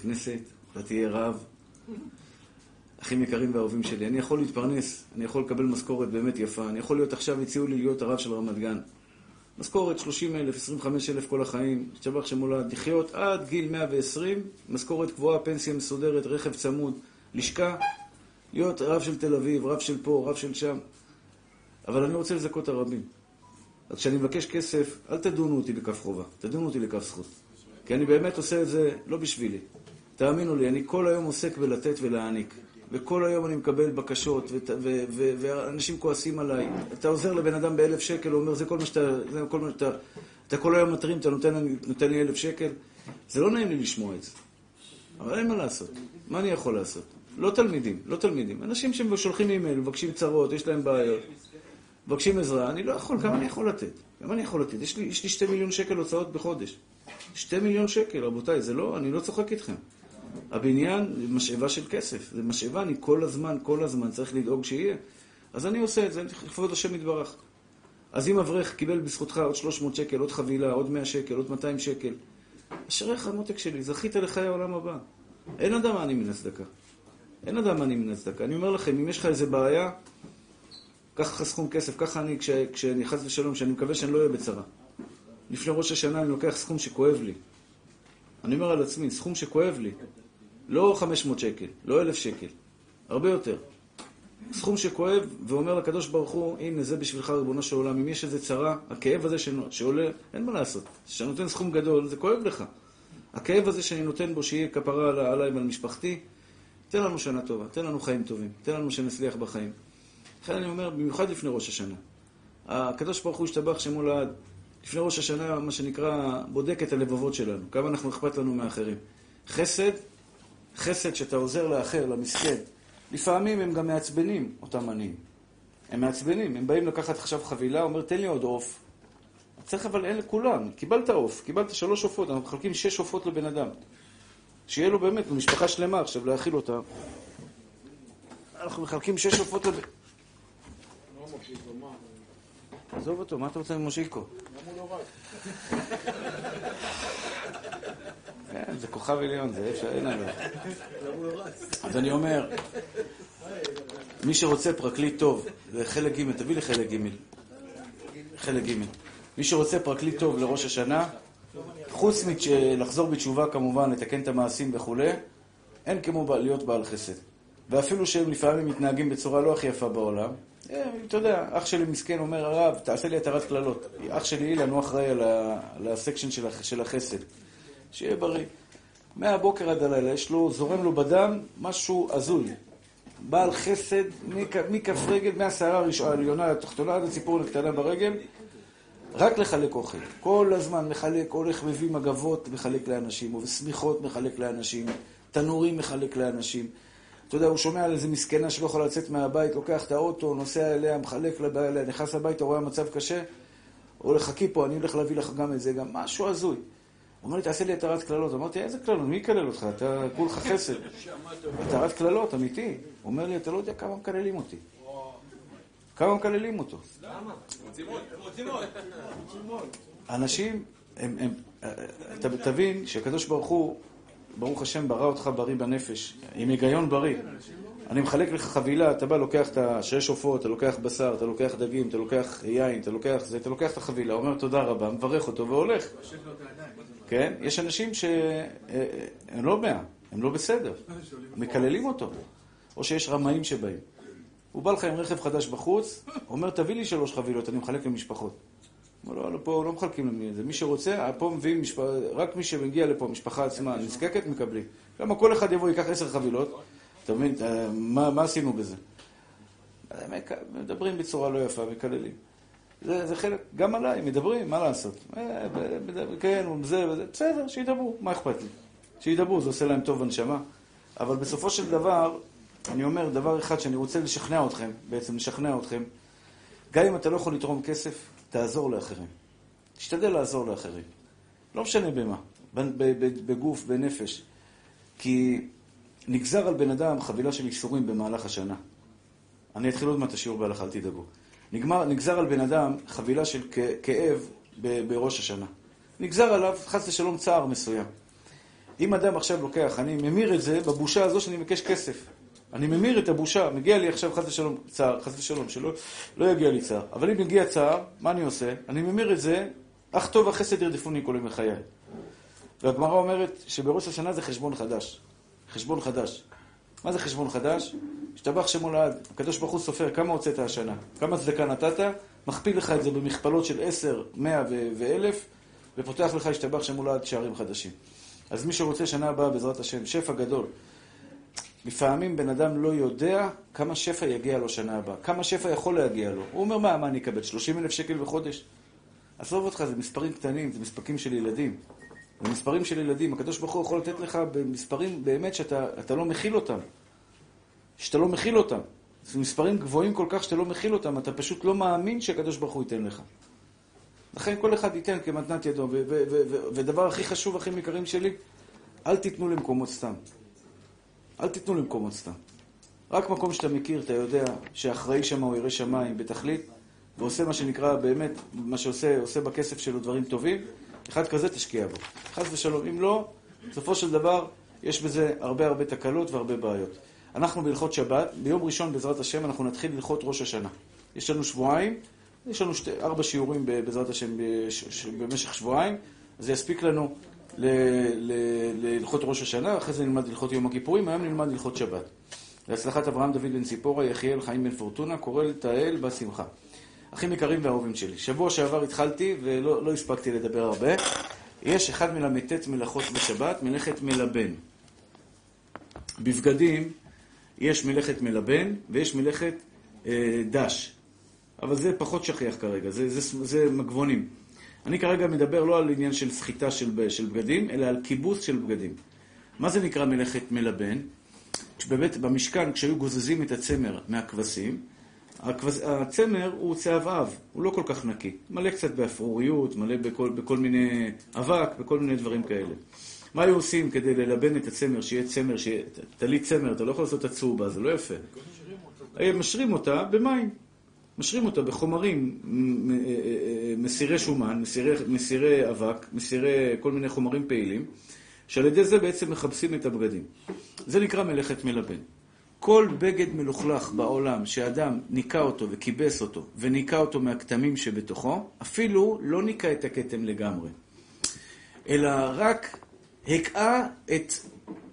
כנסת, אתה תהיה רב. אחים יקרים ואהובים שלי, אני יכול להתפרנס, אני יכול לקבל משכורת באמת יפה, אני יכול להיות עכשיו, הציעו לי להיות הרב של רמת גן. משכורת 30 אלף, 25 אלף כל החיים, שבח שמולד, לחיות עד גיל 120, משכורת קבועה, פנסיה מסודרת, רכב צמוד, לשכה, להיות רב של תל אביב, רב של פה, רב של שם. אבל אני רוצה לזכות הרבים. אז כשאני מבקש כסף, אל תדונו אותי לכף חובה, תדונו אותי לכף זכות. כי אני באמת עושה את זה לא בשבילי. תאמינו לי, אני כל היום עוסק בלתת ולהעניק. וכל היום אני מקבל בקשות, ואנשים כועסים עליי. אתה עוזר לבן אדם באלף שקל, הוא אומר, זה כל מה שאתה... זה כל מה שאתה... אתה כל היום מטרים, אתה נותן, נותן לי אלף שקל. זה לא נעים לי לשמוע את זה. אבל אין מה לעשות. מה אני יכול לעשות? לא תלמידים, לא תלמידים. אנשים ששולחים אימייל, מבקשים צרות, יש להם בעיות, מבקשים עזרה, אני לא יכול, כמה אני יכול לתת? כמה אני יכול לתת? יש לי, יש לי שתי מיליון שקל הוצאות בחודש. שתי מיליון שקל, רבותיי, זה לא, אני לא צוחק איתכם. הבניין זה משאבה של כסף, זה משאבה, אני כל הזמן, כל הזמן צריך לדאוג שיהיה. אז אני עושה את זה, לכבוד השם יתברך. אז אם אברך קיבל בזכותך עוד 300 שקל, עוד חבילה, עוד 100 שקל, עוד 200 שקל, אשריך, מותק שלי, זכית לחיי העולם הבא. אין אדם עני מן הצדקה. אין אדם עני מן הצדקה. אני אומר לכם, אם יש לך איזה בעיה, קח לך סכום כסף. ככה אני, כש, כשאני חס ושלום, שאני מקווה שאני לא אהיה בצרה. לפני ראש השנה אני לוקח סכום שכואב לי. אני אומר על עצמי, סכום שכואב לי. לא 500 שקל, לא 1,000 שקל, הרבה יותר. סכום שכואב, ואומר לקדוש ברוך הוא, הנה זה בשבילך ריבונו של עולם, אם יש איזה צרה, הכאב הזה שעולה, אין מה לעשות. כשאתה נותן סכום גדול, זה כואב לך. הכאב הזה שאני נותן בו, שיהיה כפרה עליי ועל משפחתי, תן לנו שנה טובה, תן לנו חיים טובים, תן לנו שנצליח בחיים. לכן אני אומר, במיוחד לפני ראש השנה. הקדוש ברוך הוא השתבח שמו לעד. לפני ראש השנה, מה שנקרא, בודק את הלבבות שלנו, כמה אנחנו אכפת לנו מאחרים. חסד חסד שאתה עוזר לאחר, למסכן. לפעמים הם גם מעצבנים, אותם עניים. הם מעצבנים, הם באים לקחת עכשיו חבילה, אומר, תן לי עוד עוף. צריך אבל אין לכולם. קיבלת עוף, קיבלת שלוש עופות, אנחנו מחלקים שש עופות לבן אדם. שיהיה לו באמת, משפחה שלמה עכשיו, להאכיל אותה. אנחנו מחלקים שש עופות לבן... עזוב אותו, מה אתה רוצה ממושיקו? למה הוא לא רץ? כן, זה כוכב עליון, זה אפשר, אין עליו. אז אני אומר, מי שרוצה פרקליט טוב, זה חלק ג', תביא לי חלק ג', חלק ג'. מי שרוצה פרקליט טוב לראש השנה, חוץ מלחזור בתשובה כמובן, לתקן את המעשים וכולי, אין כמו להיות בעל חסד. ואפילו שהם לפעמים מתנהגים בצורה לא הכי יפה בעולם, אה, אתה יודע, אח שלי מסכן אומר, הרב, תעשה לי התרת קללות. אח שלי אילן, הוא אחראי על הסקשן של החסד. שיהיה בריא. מהבוקר עד הלילה, יש לו, זורם לו בדם משהו הזוי. בעל חסד, מכף רגל, מהשערה העליונה לתחתונה עד הציפור הקטנה ברגל, רק לחלק אוכל. כל הזמן מחלק, הולך מביא מגבות, מחלק לאנשים, ושמיכות מחלק לאנשים, תנורים מחלק לאנשים. אתה יודע, הוא שומע על איזה מסכנה שלא יכולה לצאת מהבית, לוקח את האוטו, נוסע אליה, מחלק לבעיה, נכנס הביתה, רואה מצב קשה, הולך, חכי פה, אני הולך להביא לך גם את זה, גם משהו הזוי. הוא אומר לי, תעשה לי התרת קללות. אמרתי, איזה קללות? מי יקלל אותך? אתה כולך חסד. התרת קללות, אמיתי. הוא אומר לי, אתה לא יודע כמה מקללים אותי. כמה מקללים אותו. למה? אנשים, תבין שהקדוש ברוך הוא, ברוך השם, ברא אותך בריא בנפש, עם היגיון בריא. אני מחלק לך חבילה, אתה בא, לוקח את השש עופות, אתה לוקח בשר, אתה לוקח דגים, אתה לוקח יין, אתה לוקח זה, אתה לוקח את החבילה, אומר תודה רבה, מברך אותו והולך. כן? יש אנשים שהם לא מאה, הם לא בסדר, מקללים אותו. או שיש רמאים שבאים. הוא בא לך עם רכב חדש בחוץ, אומר, תביא לי שלוש חבילות, אני מחלק למשפחות. אומר, לא, פה לא מחלקים למי זה. מי שרוצה, פה מביאים, משפ... רק מי שמגיע לפה, משפחה עצמה, נזקקת, מקבלים. למה כל אחד יבוא, ייקח עשר חבילות, אתה מבין, מה, מה עשינו בזה? מדברים בצורה לא יפה, מקללים. זה, זה חלק, גם עליי, מדברים, מה לעשות? אה, כן, זה וזה, בסדר, שידברו, מה אכפת לי? שידברו, זה עושה להם טוב בנשמה. אבל בסופו של דבר, אני אומר דבר אחד שאני רוצה לשכנע אתכם, בעצם לשכנע אתכם, גם אם אתה לא יכול לתרום כסף, תעזור לאחרים. תשתדל לעזור לאחרים. לא משנה במה, בגוף, בנפש. כי נגזר על בן אדם חבילה של איסורים במהלך השנה. אני אתחיל עוד מעט את השיעור בהלכה, אל תדאגו. נגמר, נגזר על בן אדם חבילה של כאב בראש השנה. נגזר עליו, חס ושלום, צער מסוים. אם אדם עכשיו לוקח, אני ממיר את זה בבושה הזו שאני מבקש כסף. אני ממיר את הבושה, מגיע לי עכשיו חס ושלום צער, חס ושלום, שלא לא יגיע לי צער. אבל אם יגיע צער, מה אני עושה? אני ממיר את זה, אך טוב החסד ירדפוני כל ימי חיי. והגמרא אומרת שבראש השנה זה חשבון חדש. חשבון חדש. מה זה חשבון חדש? השתבח שמו לעד. הקדוש ברוך הוא סופר כמה הוצאת השנה, כמה צדקה נתת, מכפיל לך את זה במכפלות של עשר, מאה ואלף, ופותח לך השתבח שמו לעד שערים חדשים. אז מי שרוצה שנה הבאה, בעזרת השם, שפע גדול. לפעמים בן אדם לא יודע כמה שפע יגיע לו שנה הבאה, כמה שפע יכול להגיע לו. הוא אומר, מה, מה אני אקבל? 30 אלף שקל בחודש? עזוב אותך, זה מספרים קטנים, זה מספקים של ילדים. זה מספרים של ילדים. הקדוש ברוך הוא יכול לתת לך במספרים באמת שאתה לא מכיל אותם. שאתה לא מכיל אותם. זה מספרים גבוהים כל כך שאתה לא מכיל אותם, אתה פשוט לא מאמין שהקדוש ברוך הוא ייתן לך. לכן כל אחד ייתן כמתנת ידו. ודבר הכי חשוב, הכי מקרים שלי, אל תיתנו למקומות סתם. אל תיתנו למקומות סתם. רק מקום שאתה מכיר, אתה יודע שאחראי שם הוא ירא שמיים בתכלית, ועושה מה שנקרא באמת, מה שעושה, עושה בכסף שלו דברים טובים, אחד כזה תשקיע בו. חס ושלום. אם לא, בסופו של דבר, יש בזה הרבה הרבה תקלות והרבה בעיות. אנחנו בהלכות שבת, ביום ראשון בעזרת השם אנחנו נתחיל ללכות ראש השנה. יש לנו שבועיים, יש לנו שתי, ארבע שיעורים בעזרת השם במשך שבועיים, זה יספיק לנו להלכות ראש השנה, אחרי זה נלמד הלכות יום הכיפורים, היום נלמד הלכות שבת. להצלחת אברהם דוד בן ציפורה, יחיאל חיים בן פורטונה, קורא לתהל בשמחה. אחים יקרים ואהובים שלי, שבוע שעבר התחלתי ולא לא הספקתי לדבר הרבה. יש אחד מל"ט מלאכות בשבת, מלאכת מלבן. בבגדים יש מלאכת מלבן ויש מלאכת אה, דש. אבל זה פחות שכיח כרגע, זה, זה, זה, מגבונים. אני כרגע מדבר לא על עניין של סחיטה של, של בגדים, אלא על כיבוס של בגדים. מה זה נקרא מלאכת מלבן? באמת במשכן, כשהיו גוזזים את הצמר מהכבשים, הכבש, הצמר הוא צהבהב, הוא לא כל כך נקי. מלא קצת באפרוריות, מלא בכל, בכל מיני אבק, בכל מיני דברים כאלה. מה היו עושים כדי ללבן את הצמר, שיהיה צמר, שיהיה טלית צמר, אתה לא יכול לעשות את הצהובה, זה לא יפה. משרים אותה במים. משרים אותה בחומרים אה, אה, אה, מסירי שומן, מסירי, מסירי אבק, מסירי כל מיני חומרים פעילים, שעל ידי זה בעצם מכבסים את הבגדים. זה נקרא מלאכת מלבן. כל בגד מלוכלך בעולם שאדם ניקה אותו וכיבס אותו וניקה אותו מהכתמים שבתוכו, אפילו לא ניקה את הכתם לגמרי, אלא רק הקעה את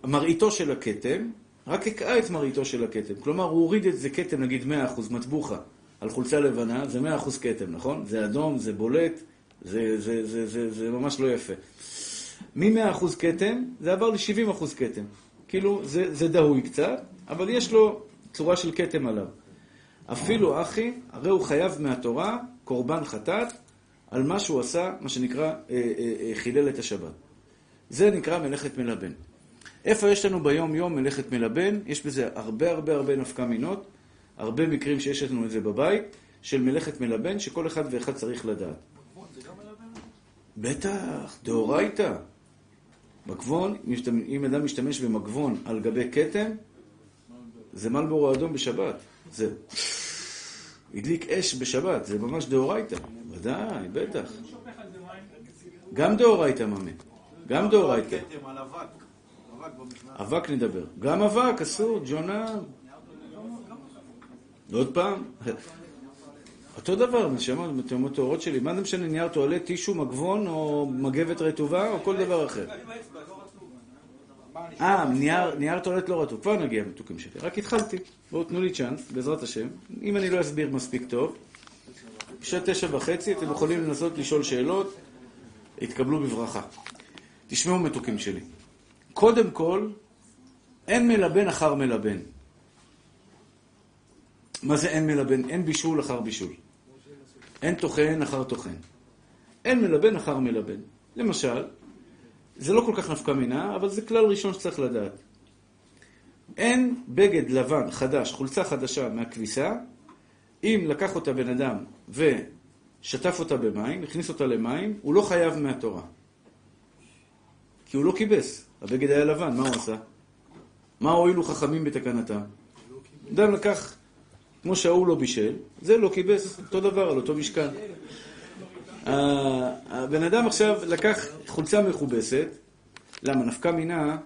מראיתו של הכתם, רק הקעה את מראיתו של הכתם. כלומר, הוא הוריד את זה כתם, נגיד 100% מטבוחה, על חולצה לבנה, זה 100% כתם, נכון? זה אדום, זה בולט, זה, זה, זה, זה, זה ממש לא יפה. מ-100% כתם, זה עבר ל-70% כתם. כאילו, זה, זה דהוי קצת, אבל יש לו צורה של כתם עליו. אפילו אחי, הרי הוא חייב מהתורה קורבן חטאת על מה שהוא עשה, מה שנקרא, אה, אה, אה, חילל את השבת. זה נקרא מלאכת מלבן. איפה יש לנו ביום-יום מלאכת מלבן? יש בזה הרבה הרבה הרבה נפקא מינות, הרבה מקרים שיש לנו את זה בבית, של מלאכת מלבן, שכל אחד ואחד צריך לדעת. בטח, דאורייתא. מגבון, אם אדם משתמש במגבון על גבי כתם, זה מלבורו אדום בשבת. זה הדליק אש בשבת, זה ממש דאורייתא. ודאי, בטח. גם דאורייתא ממה. גם דאורייתא. אבק נדבר. גם אבק, אסור, ג'ונה. עוד פעם. אותו דבר, נשמה, בתאומות טהורות שלי. מה זה משנה, נייר טואלט, טישו, מגבון, או מגבת רטובה, או כל דבר אחר. אה, נייר, טואלט לא רטוב. כבר נגיע מתוקים שלי. רק התחלתי. בואו תנו לי צ'אנס, בעזרת השם. אם אני לא אסביר מספיק טוב, בשעה תשע וחצי אתם יכולים לנסות לשאול שאלות, יתקבלו בברכה. תשמעו מתוקים שלי. קודם כל, אין מלבן אחר מלבן. מה זה אין מלבן? אין בישול אחר בישול. אין טוחן אחר טוחן. אין מלבן אחר מלבן. למשל, זה לא כל כך נפקא מינה, אבל זה כלל ראשון שצריך לדעת. אין בגד לבן חדש, חולצה חדשה מהכביסה, אם לקח אותה בן אדם ושטף אותה במים, הכניס אותה למים, הוא לא חייב מהתורה. כי הוא לא כיבס. הבגד היה לבן, מה הוא עשה? מה הועילו חכמים בתקנתם? אדם לקח, כמו שההוא לא בישל, זה לא כיבס, אותו דבר, על אותו משקל. הבן אדם עכשיו לקח חולצה מכובסת, למה? נפקא מינה,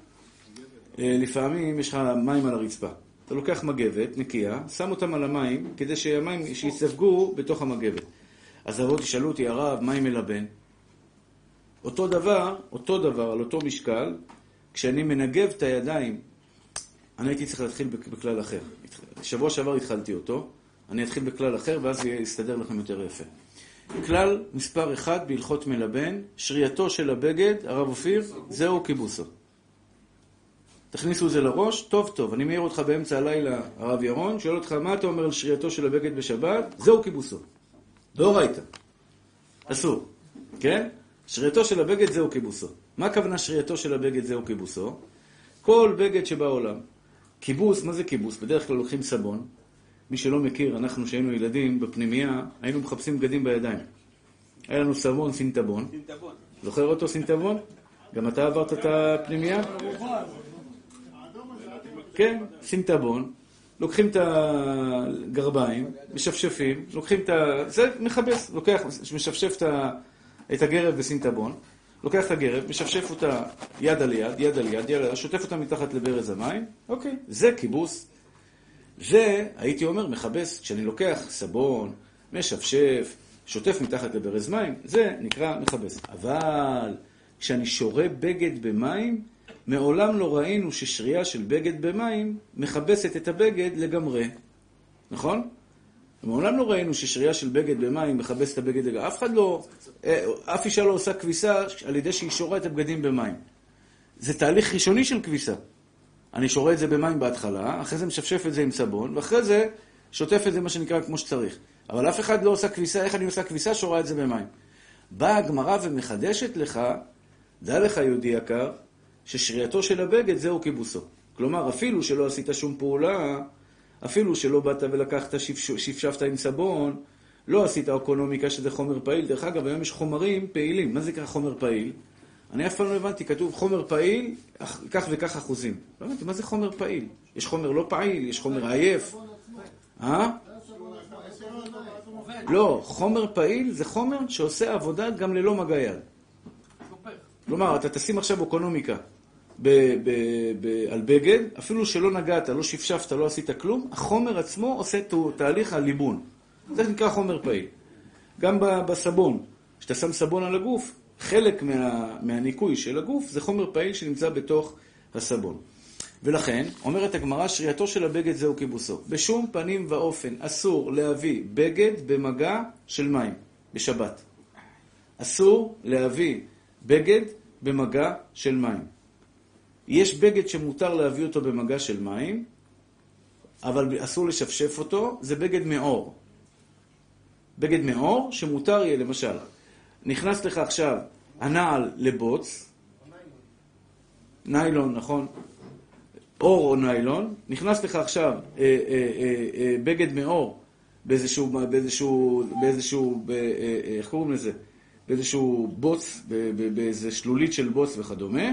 אה, לפעמים יש לך מים על הרצפה. אתה לוקח מגבת נקייה, שם אותם על המים, כדי שהמים שיספגו בתוך המגבת. אז אבות ישאלו אותי, הרב, מה עם מלבן? אותו דבר, אותו דבר, על אותו משקל, כשאני מנגב את הידיים, אני הייתי צריך להתחיל בכלל אחר. שבוע שעבר התחלתי אותו, אני אתחיל בכלל אחר, ואז יסתדר לכם יותר יפה. כלל מספר אחד בהלכות מלבן, שרייתו של הבגד, הרב אופיר, זהו כיבוסו. תכניסו את זה לראש, טוב טוב, אני מעיר אותך באמצע הלילה, הרב ירון, שואל אותך מה אתה אומר על שרייתו של הבגד בשבת, זהו כיבוסו. דאורייתא. אסור, כן? שרייתו של הבגד זהו כיבוסו. מה הכוונה שרייתו של הבגד זהו כיבוסו? כל בגד שבעולם. כיבוס, מה זה כיבוס? בדרך כלל לוקחים סבון. מי שלא מכיר, אנחנו שהיינו ילדים בפנימייה, היינו מחפשים בגדים בידיים. היה לנו סבון סינטבון. זוכר אותו סינטבון? גם אתה עברת את הפנימייה? כן, סינטבון. לוקחים את הגרביים, משפשפים, לוקחים את ה... זה מכבס, לוקח, משפשף את, ה... את הגרב בסינטבון, לוקח את הגרב, משפשף אותה יד על יד, יד על יד, יד על יד, שוטף אותה מתחת לברז המים, אוקיי, זה כיבוס. זה, הייתי אומר, מכבס. כשאני לוקח סבון, משפשף, שוטף מתחת לברז מים, זה נקרא מכבס. אבל כשאני שורה בגד במים, מעולם לא ראינו ששרייה של בגד במים מכבסת את הבגד לגמרי. נכון? מעולם לא ראינו ששרייה של בגד במים מכבסת את הבגד לגמרי. אף אחד לא, אה, אף אישה לא עושה כביסה על ידי שהיא שורה את הבגדים במים. זה תהליך ראשוני של כביסה. אני שורה את זה במים בהתחלה, אחרי זה משפשף את זה עם סבון, ואחרי זה שוטף את זה מה שנקרא כמו שצריך. אבל אף אחד לא עושה כביסה, איך אני עושה כביסה? שורה את זה במים. באה הגמרא ומחדשת לך, דע לך יהודי יקר, ששרייתו של הבגד זהו כיבוסו. כלומר, אפילו שלא עשית שום פעולה, אפילו שלא באת ולקחת, שפשפת עם סבון, לא עשית אקונומיקה שזה חומר פעיל. דרך אגב, היום יש חומרים פעילים. מה זה נקרא חומר פעיל? אני אף פעם לא הבנתי, כתוב חומר פעיל, כך וכך אחוזים. לא הבנתי, מה זה חומר פעיל? יש חומר לא פעיל, יש חומר עייף. אה? לא, חומר פעיל זה חומר שעושה עבודה גם ללא מגע יד. כלומר, אתה תשים עכשיו אקונומיקה על בגד, אפילו שלא נגעת, לא שפשפת, לא עשית כלום, החומר עצמו עושה תהליך הליבון. זה נקרא חומר פעיל. גם בסבון, כשאתה שם סבון על הגוף, חלק מה, מהניקוי של הגוף זה חומר פעיל שנמצא בתוך הסבון. ולכן, אומרת הגמרא, שרייתו של הבגד זהו כיבוסו. בשום פנים ואופן אסור להביא בגד במגע של מים בשבת. אסור להביא בגד במגע של מים. יש בגד שמותר להביא אותו במגע של מים, אבל אסור לשפשף אותו, זה בגד מאור. בגד מאור שמותר יהיה, למשל, נכנס לך עכשיו הנעל לבוץ, ניילון, נכון? אור או ניילון, נכנס לך עכשיו אה, אה, אה, אה, בגד מאור באיזשהו, באיזשהו, באיזשהו, אה, אה, איך קוראים לזה? באיזשהו בוץ, באיזה שלולית של בוץ וכדומה,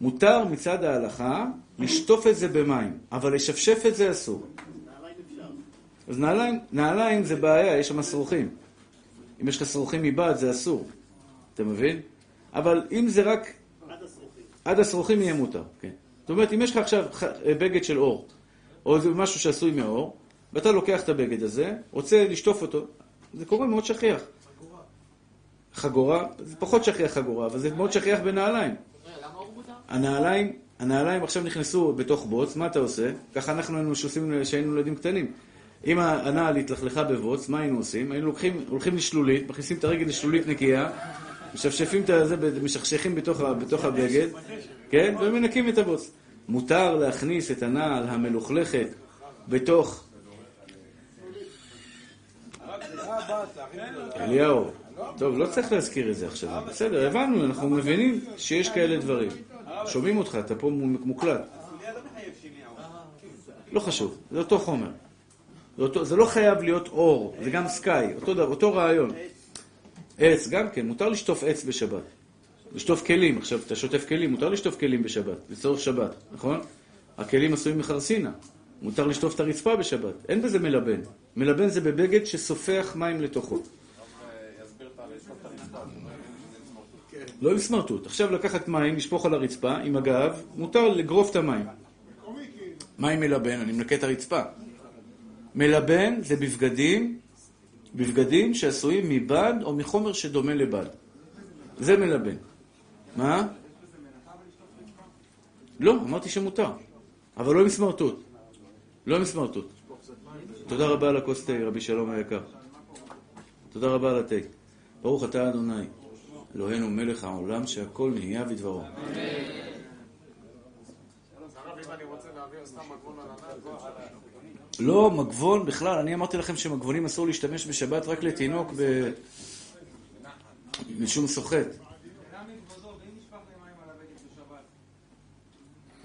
מותר מצד ההלכה לשטוף את זה במים, אבל לשפשף את זה אסור. אז נעליים, נעליים זה בעיה, יש שם שרוכים. אם יש לך שרוכים מבעד זה אסור, אתה מבין? אבל אם זה רק... עד השרוכים יהיה מותר, כן. זאת אומרת, אם יש לך עכשיו בגד של אור, או משהו שעשוי מאור, ואתה לוקח את הבגד הזה, רוצה לשטוף אותו, זה קורה מאוד שכיח. חגורה, זה פחות שכיח חגורה, אבל זה מאוד שכיח בנעליים. הנעליים, הנעליים עכשיו נכנסו בתוך בוץ, מה אתה עושה? ככה אנחנו היינו שעושים כשהיינו ילדים קטנים. אם הנעל התלכלכה בבוץ, מה היינו עושים? היינו לוקחים, הולכים לשלולית, מכניסים את הרגל לשלולית נקייה, משפשפים את זה, משכשכים בתוך, בתוך הבגד, כן? ומנקים את הבוץ. מותר להכניס את הנעל המלוכלכת בתוך... אליהו, טוב, לא צריך להזכיר את זה עכשיו. בסדר, הבנו, אנחנו מבינים שיש כאלה דברים. שומעים אותך, אתה פה מוקלט. לא חשוב, זה אותו חומר. זה, אותו, זה לא חייב להיות אור, זה גם סקאי, אותו, אותו רעיון. עץ גם כן, מותר לשטוף עץ בשבת. לשטוף כלים, עכשיו אתה שוטף כלים, מותר לשטוף כלים בשבת, לצורך שבת, נכון? הכלים עשויים מחרסינה, מותר לשטוף את הרצפה בשבת, אין בזה מלבן. מלבן זה בבגד שסופח מים לתוכו. לא עם סמרטוט. עכשיו לקחת מים, לשפוך על הרצפה עם הגב, מותר לגרוף את המים. מים מלבן, אני מנקה את הרצפה. מלבן זה בבגדים, בבגדים שעשויים מבד או מחומר שדומה לבד. זה מלבן. מה? לא, אמרתי שמותר. אבל לא עם סמרטוט. לא עם סמרטוט. תודה רבה על הכוס תה, רבי שלום היקר. תודה רבה על התה. ברוך אתה אדוני, אלוהינו מלך העולם שהכל נהיה בדברו. לא, מגבון בכלל, אני אמרתי לכם שמגבונים אסור להשתמש בשבת רק לתינוק ב... משום סוחט.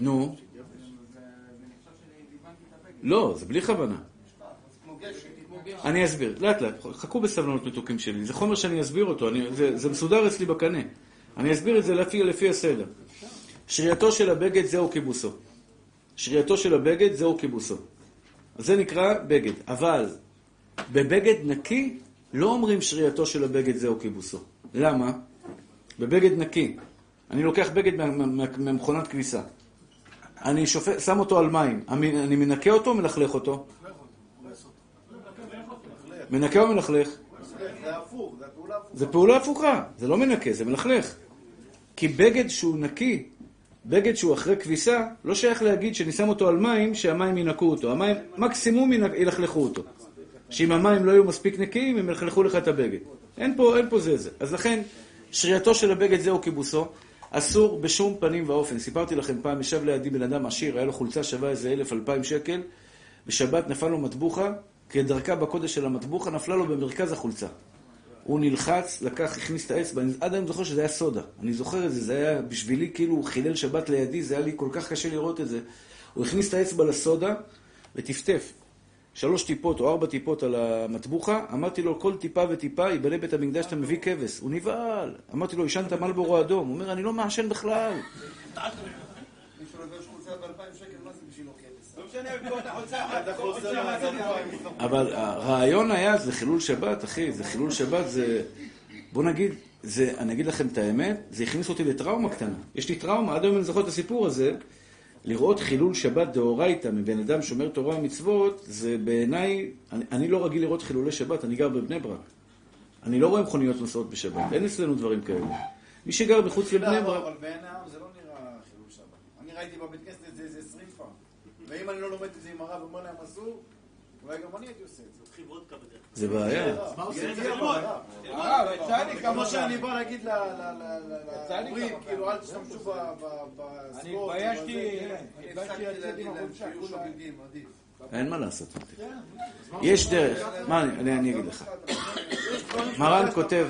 נו. לא, זה בלי כוונה. אני אסביר, לאט לאט, חכו בסבלנות מתוקים שלי, זה חומר שאני אסביר אותו, אני, זה, זה מסודר אצלי בקנה. אני אסביר את זה לפי, לפי הסדר. שרייתו של הבגד זהו כיבוסו. שרייתו של הבגד זהו כיבוסו. זה נקרא בגד. אבל בבגד נקי לא אומרים שרייתו של הבגד זהו כיבוסו. למה? בבגד נקי. אני לוקח בגד ממכונת כביסה. אני שופט, שם אותו על מים. אני מנקה אותו או מלכלך אותו? מנקה או מלכלך? זה פעולה הפוכה. זה לא מנקה, זה מלכלך. כי בגד שהוא נקי, בגד שהוא אחרי כביסה, לא שייך להגיד שאני שם אותו על מים, שהמים ינקו אותו. המים, מקסימום ילכלכו אותו. שאם המים לא יהיו מספיק נקיים, הם ילכלכו לך את הבגד. אין פה, אין פה זה זה. אז לכן, שרייתו של הבגד זהו כיבוסו. אסור בשום פנים ואופן. סיפרתי לכם פעם, ישב לידי בן אדם עשיר, היה לו חולצה שווה איזה אלף, אלפיים שקל, בשבת נפל לו מטבוחה, כדרכה בקודש של המטבוחה, נפלה לו במרכז החולצה. הוא נלחץ, לקח, הכניס את האצבע, עד היום זוכר שזה היה סודה. אני זוכר את זה, זה היה בשבילי כאילו הוא חילל שבת לידי, זה היה לי כל כך קשה לראות את זה. הוא הכניס את האצבע לסודה וטפטף. שלוש טיפות או ארבע טיפות על המטבוחה, אמרתי לו, כל טיפה וטיפה ייבנה בית המקדש, אתה מביא כבש. הוא נבהל. אמרתי לו, עישנת מלבורו אדום. הוא אומר, אני לא מעשן בכלל. אבל הרעיון היה, זה חילול שבת, אחי, זה חילול שבת, זה... בוא נגיד, זה, אני אגיד לכם את האמת, זה הכניס אותי לטראומה קטנה. יש לי טראומה, עד היום אני זוכר את הסיפור הזה. לראות חילול שבת דאורייתא מבן אדם שומר תורה ומצוות, זה בעיניי, אני, אני לא רגיל לראות חילולי שבת, אני גר בבני ברק. אני לא רואה מכוניות נוסעות בשבת, אין אצלנו דברים כאלה. מי שגר מחוץ לבני לא, ברק... אבל בעיני העם זה לא נראה חילול שבת. אני ראיתי בבית כנסת איזה. ואם אני לא לומד את זה עם הרב ואומר להם אסור, אולי גם אני הייתי עושה את זה. זה בעיה. כמו שאני בא להגיד להורים, כאילו אל תשתמשו בספורט. אני התביישתי, הפסקתי להגיד להם שיהיו שודדים, עדיף. אין מה לעשות. יש דרך. מה, אני אגיד לך. מרן כותב.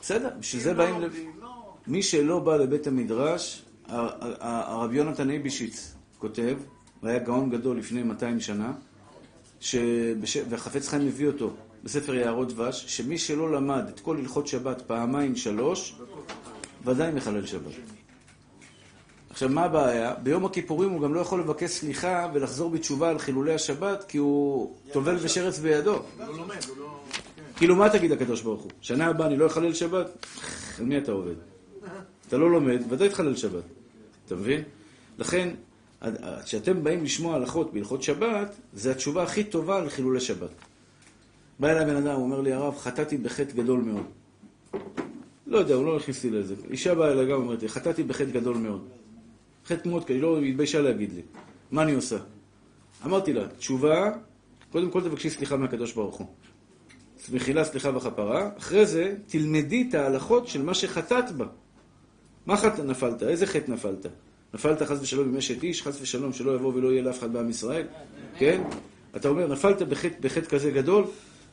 בסדר, בשביל זה באים... ל- מי שלא בא לבית המדרש, הרב יונתן אייבישיץ כותב, והיה גאון גדול לפני 200 שנה, שבש... והחפץ חיים מביא אותו בספר יערות דבש, שמי שלא למד את כל הלכות שבת פעמיים שלוש, ודאי מחלל שבת. עכשיו, מה הבעיה? ביום הכיפורים הוא גם לא יכול לבקש סליחה ולחזור בתשובה על חילולי השבת, כי הוא טובל ושרץ בידו. כאילו, מה תגיד הקדוש ברוך הוא? שנה הבאה אני לא אחלל שבת? על מי אתה עובד? אתה לא לומד, ודאי תחלל שבת. אתה מבין? לכן, כשאתם באים לשמוע הלכות בהלכות שבת, זה התשובה הכי טובה על חילולי שבת. בא אליי בן אדם, הוא אומר לי, הרב, חטאתי בחטא גדול מאוד. לא יודע, הוא לא הכניס לי לזה. אישה באה אליי גם ואומרת לי, חטאתי בחטא גדול מאוד. חטא מאוד, כי היא לא התביישה להגיד לי. מה אני עושה? אמרתי לה, תשובה, קודם כל תבקשי סליחה מהקדוש ברוך הוא. מחילה, סליחה וכפרה. אחרי זה, תלמדי את ההלכות של מה שחטאת בה. מה חטא נפלת? איזה חטא נפלת? נפלת חס ושלום עם אשת איש, חס ושלום שלא יבוא ולא יהיה לאף אחד בעם ישראל, כן? אתה אומר, נפלת בחטא, בחטא כזה גדול,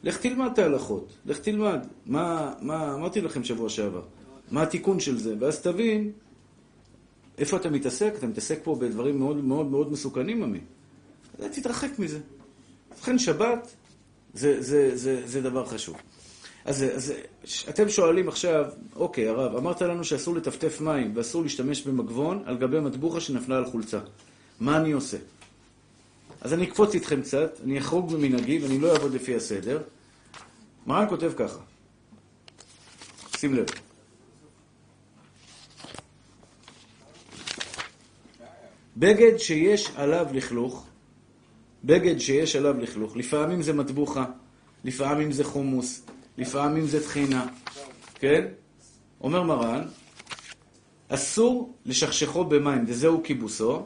לך תלמד את ההלכות, לך תלמד. מה, מה, אמרתי לכם שבוע שעבר, מה התיקון של זה, ואז תבין איפה אתה מתעסק, אתה מתעסק פה בדברים מאוד מאוד מאוד מסוכנים, עמי. תתרחק מזה. לכן שבת זה, זה, זה, זה דבר חשוב. אז, אז אתם שואלים עכשיו, אוקיי, הרב, אמרת לנו שאסור לטפטף מים ואסור להשתמש במגבון על גבי מטבוחה שנפלה על חולצה. מה אני עושה? אז אני אקפוץ איתכם קצת, אני אחרוג ממנהגי ואני לא אעבוד לפי הסדר. מרן כותב ככה, שים לב. בגד שיש עליו לכלוך, בגד שיש עליו לכלוך, לפעמים זה מטבוחה, לפעמים זה חומוס, לפעמים זה טחינה, כן? אומר מרן, אסור לשכשכו במים, וזהו כיבוסו,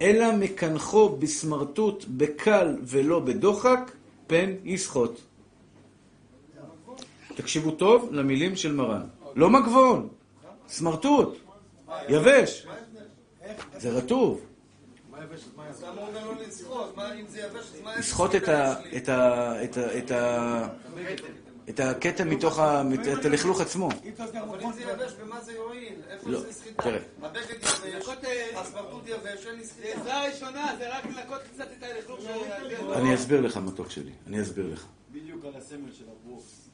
אלא מקנחו בסמרטוט בקל ולא בדוחק, פן יסחוט. תקשיבו טוב למילים של מרן. לא מגבון, סמרטוט, יבש. זה רטוב. לסחוט את הקטע מתוך ה... את הלכלוך עצמו. אבל אם זה יבש, במה זה יועיל? איפה לא, זה סחיטה? תראה. הבגד יבש, הסמרטוט יבש, אין לי סחיטה. עזרה ראשונה, זה רק לנקות קצת את הלכלוך של... אני אסביר לך, מתוק שלי. אני אסביר לך. בדיוק על הסמל של הברוקס.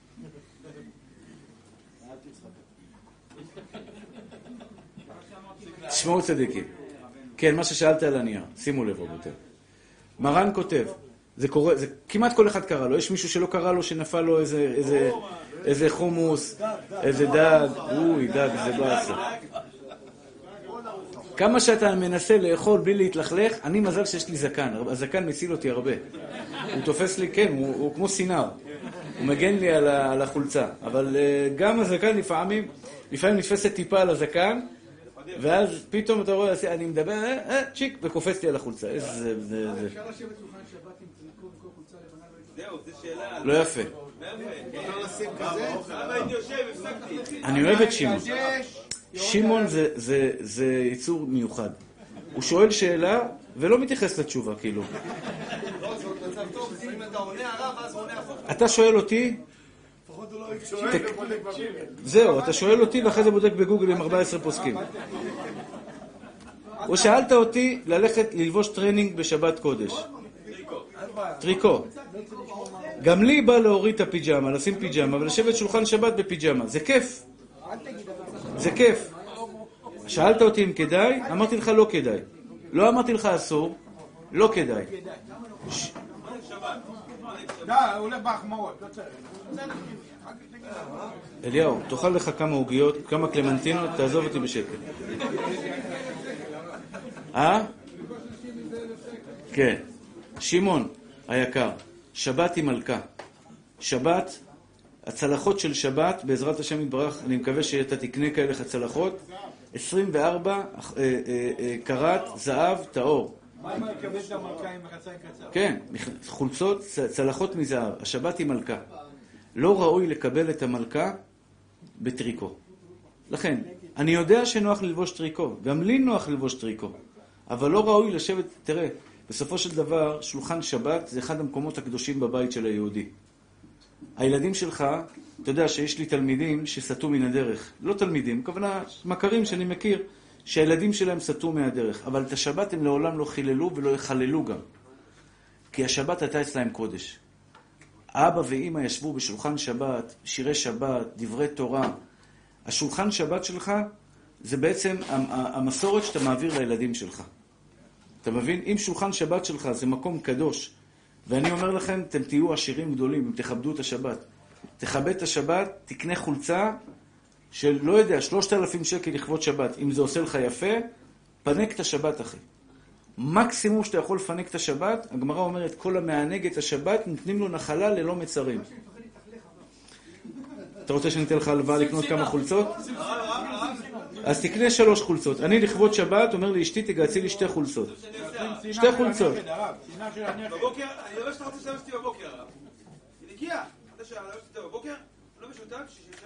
תשמעו צדיקים. כן, מה ששאלת על הנייר. שימו לב, רבותיי. מרן כותב, זה קורה, זה כמעט כל אחד קרא לו. יש מישהו שלא קרא לו, שנפל לו איזה, איזה, איזה חומוס, איזה דג. אוי, דג, זה באסה. כמה שאתה מנסה לאכול בלי להתלכלך, אני מזל שיש לי זקן. הזקן מציל אותי הרבה. הוא תופס לי, כן, הוא, הוא כמו סינר. הוא מגן לי על, ה, על החולצה. אבל uh, גם הזקן לפעמים, לפעמים נתפסת טיפה על הזקן, ואז פתאום אתה רואה, אני מדבר, אה, אה, צ'יק, וקופץ לי על החולצה. איזה... זה, זה, זה. אפשר לשבת שולחן שבת עם טריקו וכל חולצה לבנה לא יפה. אני אוהב את שמעון. שמעון זה, זה, יצור מיוחד. הוא שואל שאלה ולא מתייחס לתשובה, כאילו. אתה שואל אותי, זהו, אתה שואל אותי ואחרי זה בודק בגוגל עם 14 פוסקים. או שאלת אותי ללכת ללבוש טרנינג בשבת קודש. טריקו. גם לי בא להוריד את הפיג'מה, לשים פיג'מה ולשבת שולחן שבת בפיג'מה. זה כיף. זה כיף. שאלת אותי אם כדאי, אמרתי לך לא כדאי. לא אמרתי לך אסור, לא כדאי. אליהו, תאכל לך כמה עוגיות, כמה קלמנטינות, תעזוב אותי בשקט. אה? כן. שמעון היקר, שבת היא מלכה. שבת, הצלחות של שבת, בעזרת השם יתברך, אני מקווה שאתה תקנה כאלה צלחות, 24 אה, אה, אה, קראט זהב טהור. מה אם אני אקבל את המלכה עם רצאי קצר? כן, חולצות, צלחות מזהב. השבת היא מלכה. לא ראוי לקבל את המלכה בטריקו. לכן, אני יודע שנוח ללבוש טריקו, גם לי נוח ללבוש טריקו, אבל לא ראוי לשבת, תראה, בסופו של דבר, שולחן שבת זה אחד המקומות הקדושים בבית של היהודי. הילדים שלך, אתה יודע שיש לי תלמידים שסטו מן הדרך. לא תלמידים, הכוונה מכרים שאני מכיר, שהילדים שלהם סטו מהדרך. אבל את השבת הם לעולם לא חיללו ולא יחללו גם. כי השבת הייתה אצלהם קודש. אבא ואימא ישבו בשולחן שבת, שירי שבת, דברי תורה. השולחן שבת שלך זה בעצם המ- המסורת שאתה מעביר לילדים שלך. אתה מבין? אם שולחן שבת שלך זה מקום קדוש, ואני אומר לכם, אתם תהיו עשירים גדולים אם תכבדו את השבת. תכבד את השבת, תקנה חולצה של, לא יודע, שלושת אלפים שקל לכבוד שבת. אם זה עושה לך יפה, פנק את השבת, אחי. מקסימום שאתה יכול לפנק את השבת, הגמרא אומרת, כל המענג את השבת, נותנים לו נחלה ללא מצרים. אתה רוצה שאני אתן לך הלוואה לקנות כמה חולצות? אז תקנה שלוש חולצות. אני לכבוד שבת, אומר לאשתי, תגייסי לי שתי חולצות. שתי חולצות. בבוקר, אני אותי בבוקר, הרב. אתה בבוקר, לא משותף,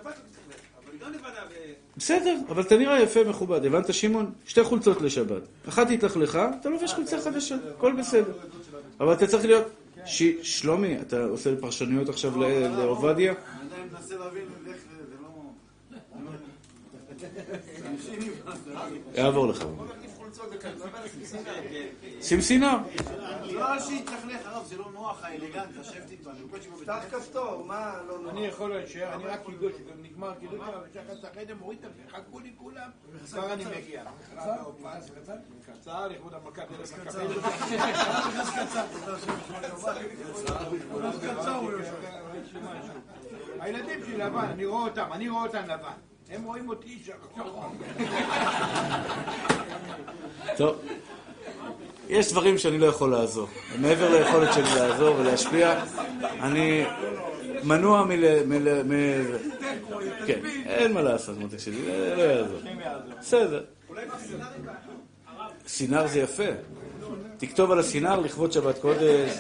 לא תצטרך. אבל לא לבנה ו... בסדר, אבל אתה נראה יפה מכובד. הבנת, שמעון? שתי חולצות לשבת. אחת התלכלכה, אתה לובש חולצה חדשה, הכל בסדר. אבל אתה צריך להיות... ש... שלומי, אתה עושה פרשנויות עכשיו לעובדיה? אני עדיין מנסה להבין איך זה, זה לא... יעבור לך. לא. שים סינר. לא על שיתלכלך, הרב, זה לא נוח, האלגנט, לשבת איתו, אני בקושי בבית פתח כפתור, מה לא נורא? אני יכול להישאר, אני רק קידוש, נגמר קידוש, ושחר לחדר, מוריד את זה, חכו לי כולם, כבר אני מגיע. קצר, לכבוד המלכה, דרך הילדים שלי לבן, אני רואה אותם, אני רואה אותם לבן. הם רואים אותי שחור. טוב, יש דברים שאני לא יכול לעזור. מעבר ליכולת שלי לעזור ולהשפיע, אני מנוע מל... כן, אין מה לעשות, מותק שלי, זה לא יעזור. בסדר. סינר זה יפה. תכתוב על הסינר לכבוד שבת קודש.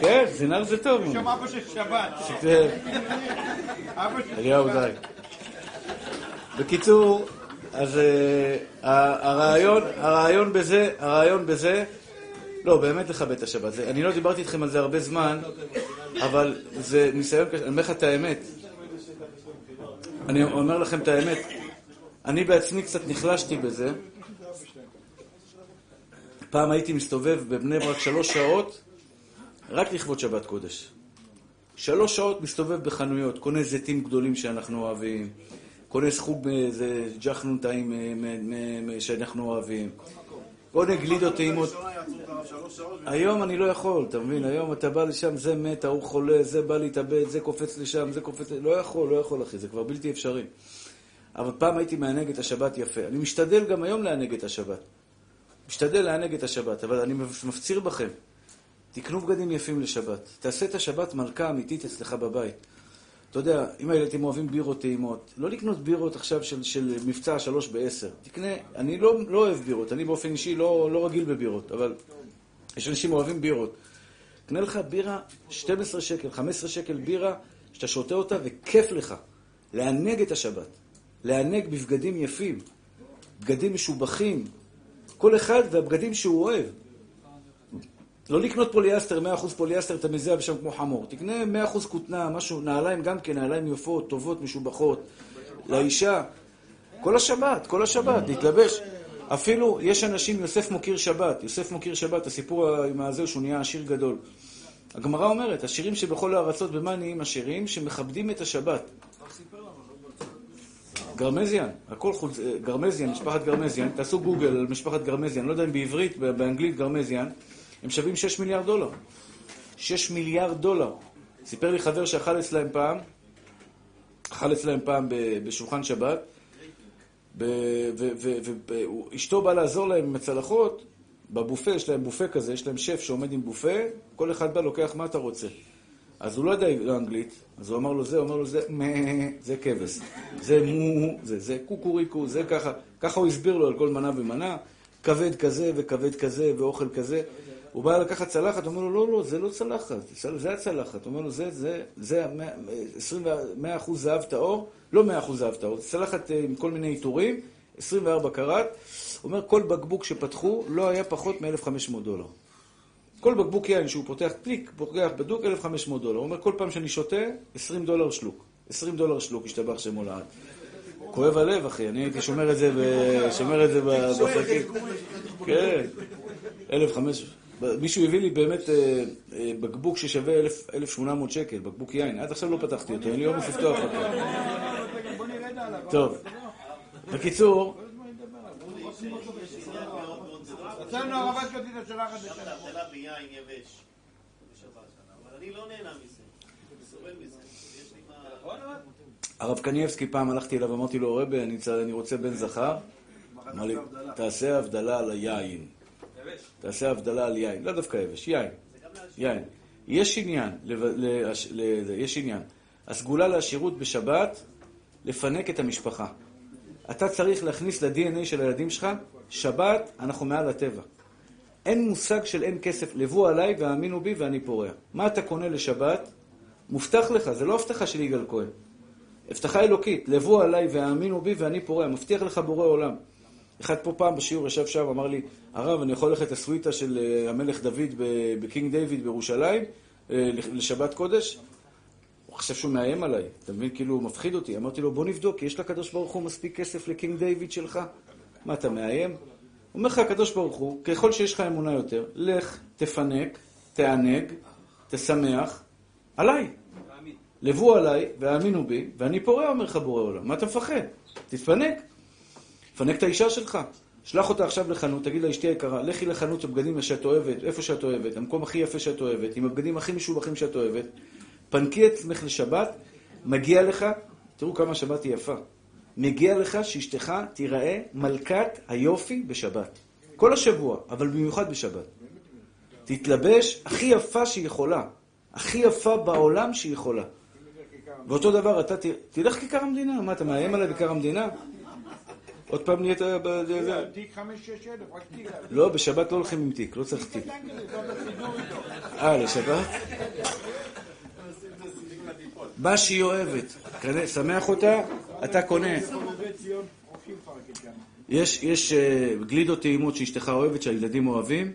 כן, סינר זה טוב. שם אבא של שבת. אליהו די. בקיצור, אז ה- הרעיון, הרעיון בזה, הרעיון בזה, לא, באמת לכבד את השבת. זה- אני לא דיברתי איתכם על זה הרבה זמן, אבל זה ניסיון קשה. אני אומר לך את האמת. אני אומר לכם את האמת. אני בעצמי קצת נחלשתי בזה. פעם הייתי מסתובב בבני ברק שלוש שעות, רק לכבוד שבת קודש. שלוש שעות מסתובב בחנויות, קונה זיתים גדולים שאנחנו אוהבים, קונה סחוג מאיזה ג'חנון אה, שאנחנו אוהבים, קונה גלידות טעימות. היום אני לא יכול, אתה מבין? היום אתה בא לשם, זה מת, ההוא חולה, זה בא להתאבד, זה קופץ לשם, זה קופץ... לא יכול, לא יכול, אחי, זה כבר בלתי אפשרי. אבל פעם הייתי מענג את השבת יפה. אני משתדל גם היום לענג את השבת. משתדל לענג את השבת, אבל אני מפציר בכם, תקנו בגדים יפים לשבת. תעשה את השבת מלכה אמיתית אצלך בבית. אתה יודע, אם הילדים אוהבים בירות טעימות, לא לקנות בירות עכשיו של, של מבצע שלוש בעשר. תקנה, אני לא, לא אוהב בירות, אני באופן אישי לא, לא רגיל בבירות, אבל יש אנשים אוהבים בירות. קנה לך בירה 12 שקל, 15 שקל בירה, שאתה שותה אותה וכיף לך. לענג את השבת. לענג בבגדים יפים, בגדים משובחים. כל אחד והבגדים שהוא אוהב. לא לקנות פוליאסטר, 100% פוליאסטר, אתה מזיע בשם כמו חמור. תקנה 100% כותנה, משהו, נעליים גם כן, נעליים יפות, טובות, משובחות. לאישה. כל השבת, כל השבת, להתלבש. אפילו, יש אנשים, יוסף מוקיר שבת, יוסף מוקיר שבת, הסיפור עם הזה שהוא נהיה עשיר גדול. הגמרא אומרת, עשירים שבכל הארצות, במה נהיים עשירים? שמכבדים את השבת. גרמזיאן, הכל חוץ, אה, גרמזיאן, משפחת גרמזיאן, תעשו גוגל על משפחת גרמזיאן, לא יודע אם בעברית, באנגלית גרמזיאן, הם שווים 6 מיליארד דולר. 6 מיליארד דולר. סיפר לי חבר שאכל אצלהם פעם, אכל אצלהם פעם בשולחן שבת, ואשתו באה לעזור להם עם הצלחות, בבופה, יש להם בופה כזה, יש להם שף שעומד עם בופה, כל אחד בא, לוקח מה אתה רוצה. אז הוא לא ידע אנגלית, אז הוא אמר לו זה, הוא אמר לו זה, זה כבש, זה מו, זה, זה קוקוריקו, זה ככה, ככה הוא הסביר לו על כל מנה ומנה, כבד כזה וכבד כזה ואוכל כזה. הוא בא לקחת צלחת, אומר לו, לא, לא, זה לא צלחת, זה הצלחת. אומר לו, זה, זה, זה 100 אחוז זהב טהור, לא 100 אחוז זהב טהור, זה צלחת אה, עם כל מיני עיטורים, 24 קראט. אומר, כל בקבוק שפתחו לא היה פחות מ-1,500 דולר. כל בקבוק יין שהוא פותח פליק, פותח בדוק, 1,500 דולר. הוא אומר, כל פעם שאני שותה, 20 דולר שלוק. 20 דולר שלוק, השתבח שמו לעד. כואב הלב, אחי, אני הייתי שומר את זה, ב... שומר את זה בפרקים. כן, 1,500. מישהו הביא לי באמת אה, אה, בקבוק ששווה 1,000 1,800 שקל, בקבוק יין. עד עכשיו לא פתחתי אותו, אין לי אומץ לפתוח אותו. טוב, בקיצור, הרב ביין יבש אבל אני לא נהנה מזה. הרב קניאבסקי פעם הלכתי אליו, אמרתי לו, רבי, אני רוצה בן זכר. אמר לי, תעשה הבדלה על היין. תעשה הבדלה על יין. לא דווקא יבש, יין. יין. יש עניין, יש עניין. הסגולה לעשירות בשבת, לפנק את המשפחה. אתה צריך להכניס ל-DNA של הילדים שלך, שבת, אנחנו מעל הטבע. אין מושג של אין כסף, לבו עליי והאמינו בי ואני פורע. מה אתה קונה לשבת? מובטח לך, זה לא הבטחה של יגאל כהן. הבטחה אלוקית, לבו עליי והאמינו בי ואני פורע, מבטיח לך בורא עולם. אחד פה פעם בשיעור ישב שם, אמר לי, הרב, אני יכול ללכת לסוויטה של אה, המלך דוד בקינג דיוויד בירושלים, אה, לשבת קודש? הוא חשב שהוא מאיים עליי, אתה מבין? כאילו, הוא מפחיד אותי. אמרתי לו, בוא נבדוק, יש לקדוש ברוך הוא מספיק כסף לקינג דיוויד שלך? מה, אתה מאיים? אומר לך הקדוש ברוך הוא, ככל שיש לך אמונה יותר, לך, תפנק, תענג, תשמח, עליי. לבו עליי והאמינו בי, ואני פורע, אומר לך בורא עולם. מה אתה מפחד? תתפנק. תפנק את האישה שלך. שלח אותה עכשיו לחנות, תגיד לה, אשתי היקרה, לכי לחנות של בגדים שאת אוהבת, איפה שאת אוהבת, המקום הכי יפה שאת אוהבת, עם הבגדים הכי משובחים שאת אוהבת, פנקי את עצמך לשבת, מגיע לך, תראו כמה השבת היא יפה, מגיע לך שאשתך תיראה מלכת היופי בשבת. כל השבוע, אבל במיוחד בשבת. תתלבש הכי יפה שהיא יכולה. הכי יפה בעולם שהיא יכולה. ואותו דבר, אתה ת... תלך לכיכר המדינה. מה, אתה מאיים עליי בכיכר המדינה? עוד פעם נהיית... זה- תיק חמש, שש אלף, רק תיק. לא, בשבת לא הולכים עם תיק, לא צריך תיק. אה, לשבת? מה שהיא אוהבת. שמח אותה, אתה קונה. יש, יש אה, גלידות טעימות שאשתך אוהבת, שהילדים אוהבים,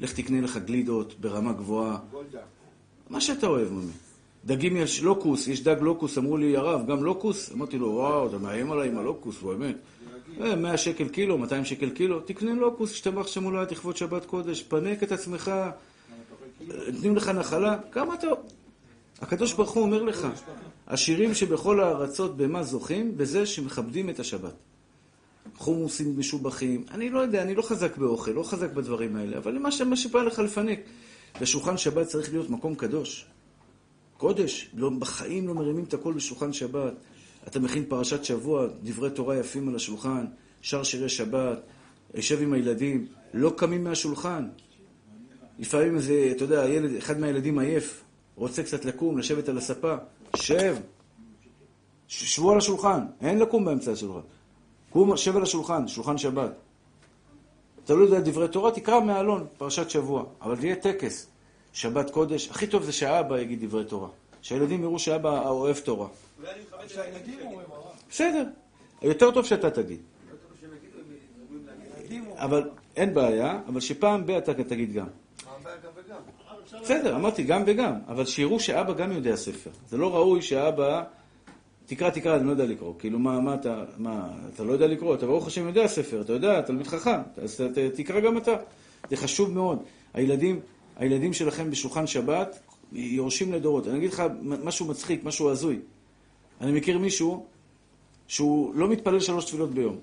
לך תקנה לך גלידות ברמה גבוהה. גולדה. מה שאתה אוהב, ממי. דגים יש לוקוס, יש דג לוקוס, אמרו לי, הרב, גם לוקוס? אמרתי לו, וואו, אתה מאיים עליי עם הלוקוס, באמת. אה, 100 שקל קילו, 200 שקל קילו, תקנה לוקוס, השתבח שמולה, תכבוד שבת קודש, פנק את עצמך, נותנים לך נחלה, כמה אתה... הקדוש ברוך הוא אומר לך, עשירים שבכל הארצות במה זוכים? בזה שמכבדים את השבת. חומוסים משובחים, אני לא יודע, אני לא חזק באוכל, לא חזק בדברים האלה, אבל מה שבא לך לפנק. ושולחן שבת צריך להיות מקום קדוש. קודש, לא, בחיים לא מרימים את הכל בשולחן שבת. אתה מכין פרשת שבוע, דברי תורה יפים על השולחן, שר שירי שבת, יושב עם הילדים, לא קמים מהשולחן. לפעמים איזה, אתה יודע, הילד, אחד מהילדים עייף, רוצה קצת לקום, לשבת על הספה, שב. שבו על השולחן, אין לקום באמצע השולחן. קום, שב על השולחן, שולחן שבת. אתה לא יודע דברי תורה, תקרא מהעלון, פרשת שבוע. אבל תהיה טקס. שבת קודש, הכי טוב זה שהאבא יגיד דברי תורה. שהילדים יראו שאבא אוהב תורה. בסדר, יותר טוב שאתה תגיד. אבל אין בעיה, אבל שפעם ב- אתה תגיד גם. בסדר, אמרתי גם וגם, אבל שיראו שאבא גם יודע ספר. זה לא ראוי שאבא... תקרא, תקרא, אני לא יודע לקרוא. כאילו, מה, מה אתה... מה, אתה לא יודע לקרוא? אתה ברוך השם יודע ספר, אתה יודע, תלמיד חכם. אז ת- תקרא גם אתה. זה חשוב מאוד. הילדים, הילדים שלכם בשולחן שבת יורשים לדורות. אני אגיד לך משהו מצחיק, משהו הזוי. אני מכיר מישהו שהוא לא מתפלל שלוש תפילות ביום.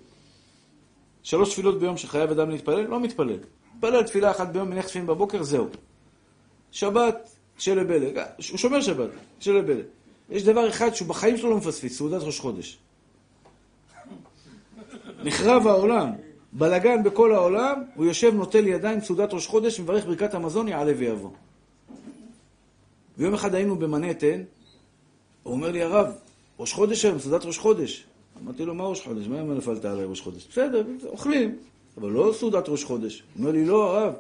שלוש תפילות ביום שחייב אדם להתפלל, לא מתפלל. מתפלל תפילה אחת ביום, מניח תפילין בבוקר, זהו. שבת, שלה בלה. הוא שומר שבת, שלה בלה. יש דבר אחד שהוא בחיים שלו לא מפספס, סעודת ראש חודש. נחרב העולם, בלגן בכל העולם, הוא יושב, נוטל ידיים, סעודת ראש חודש, מברך ברכת המזון, יעלה ויבוא. ויום אחד היינו במנהטן, הוא אומר לי, הרב, ראש חודש היום, סעודת ראש חודש. אמרתי לו, מה ראש חודש? מה נפלת עליי ראש חודש? בסדר, אוכלים, אבל לא סעודת ראש חודש. הוא אומר לי, לא, הרב,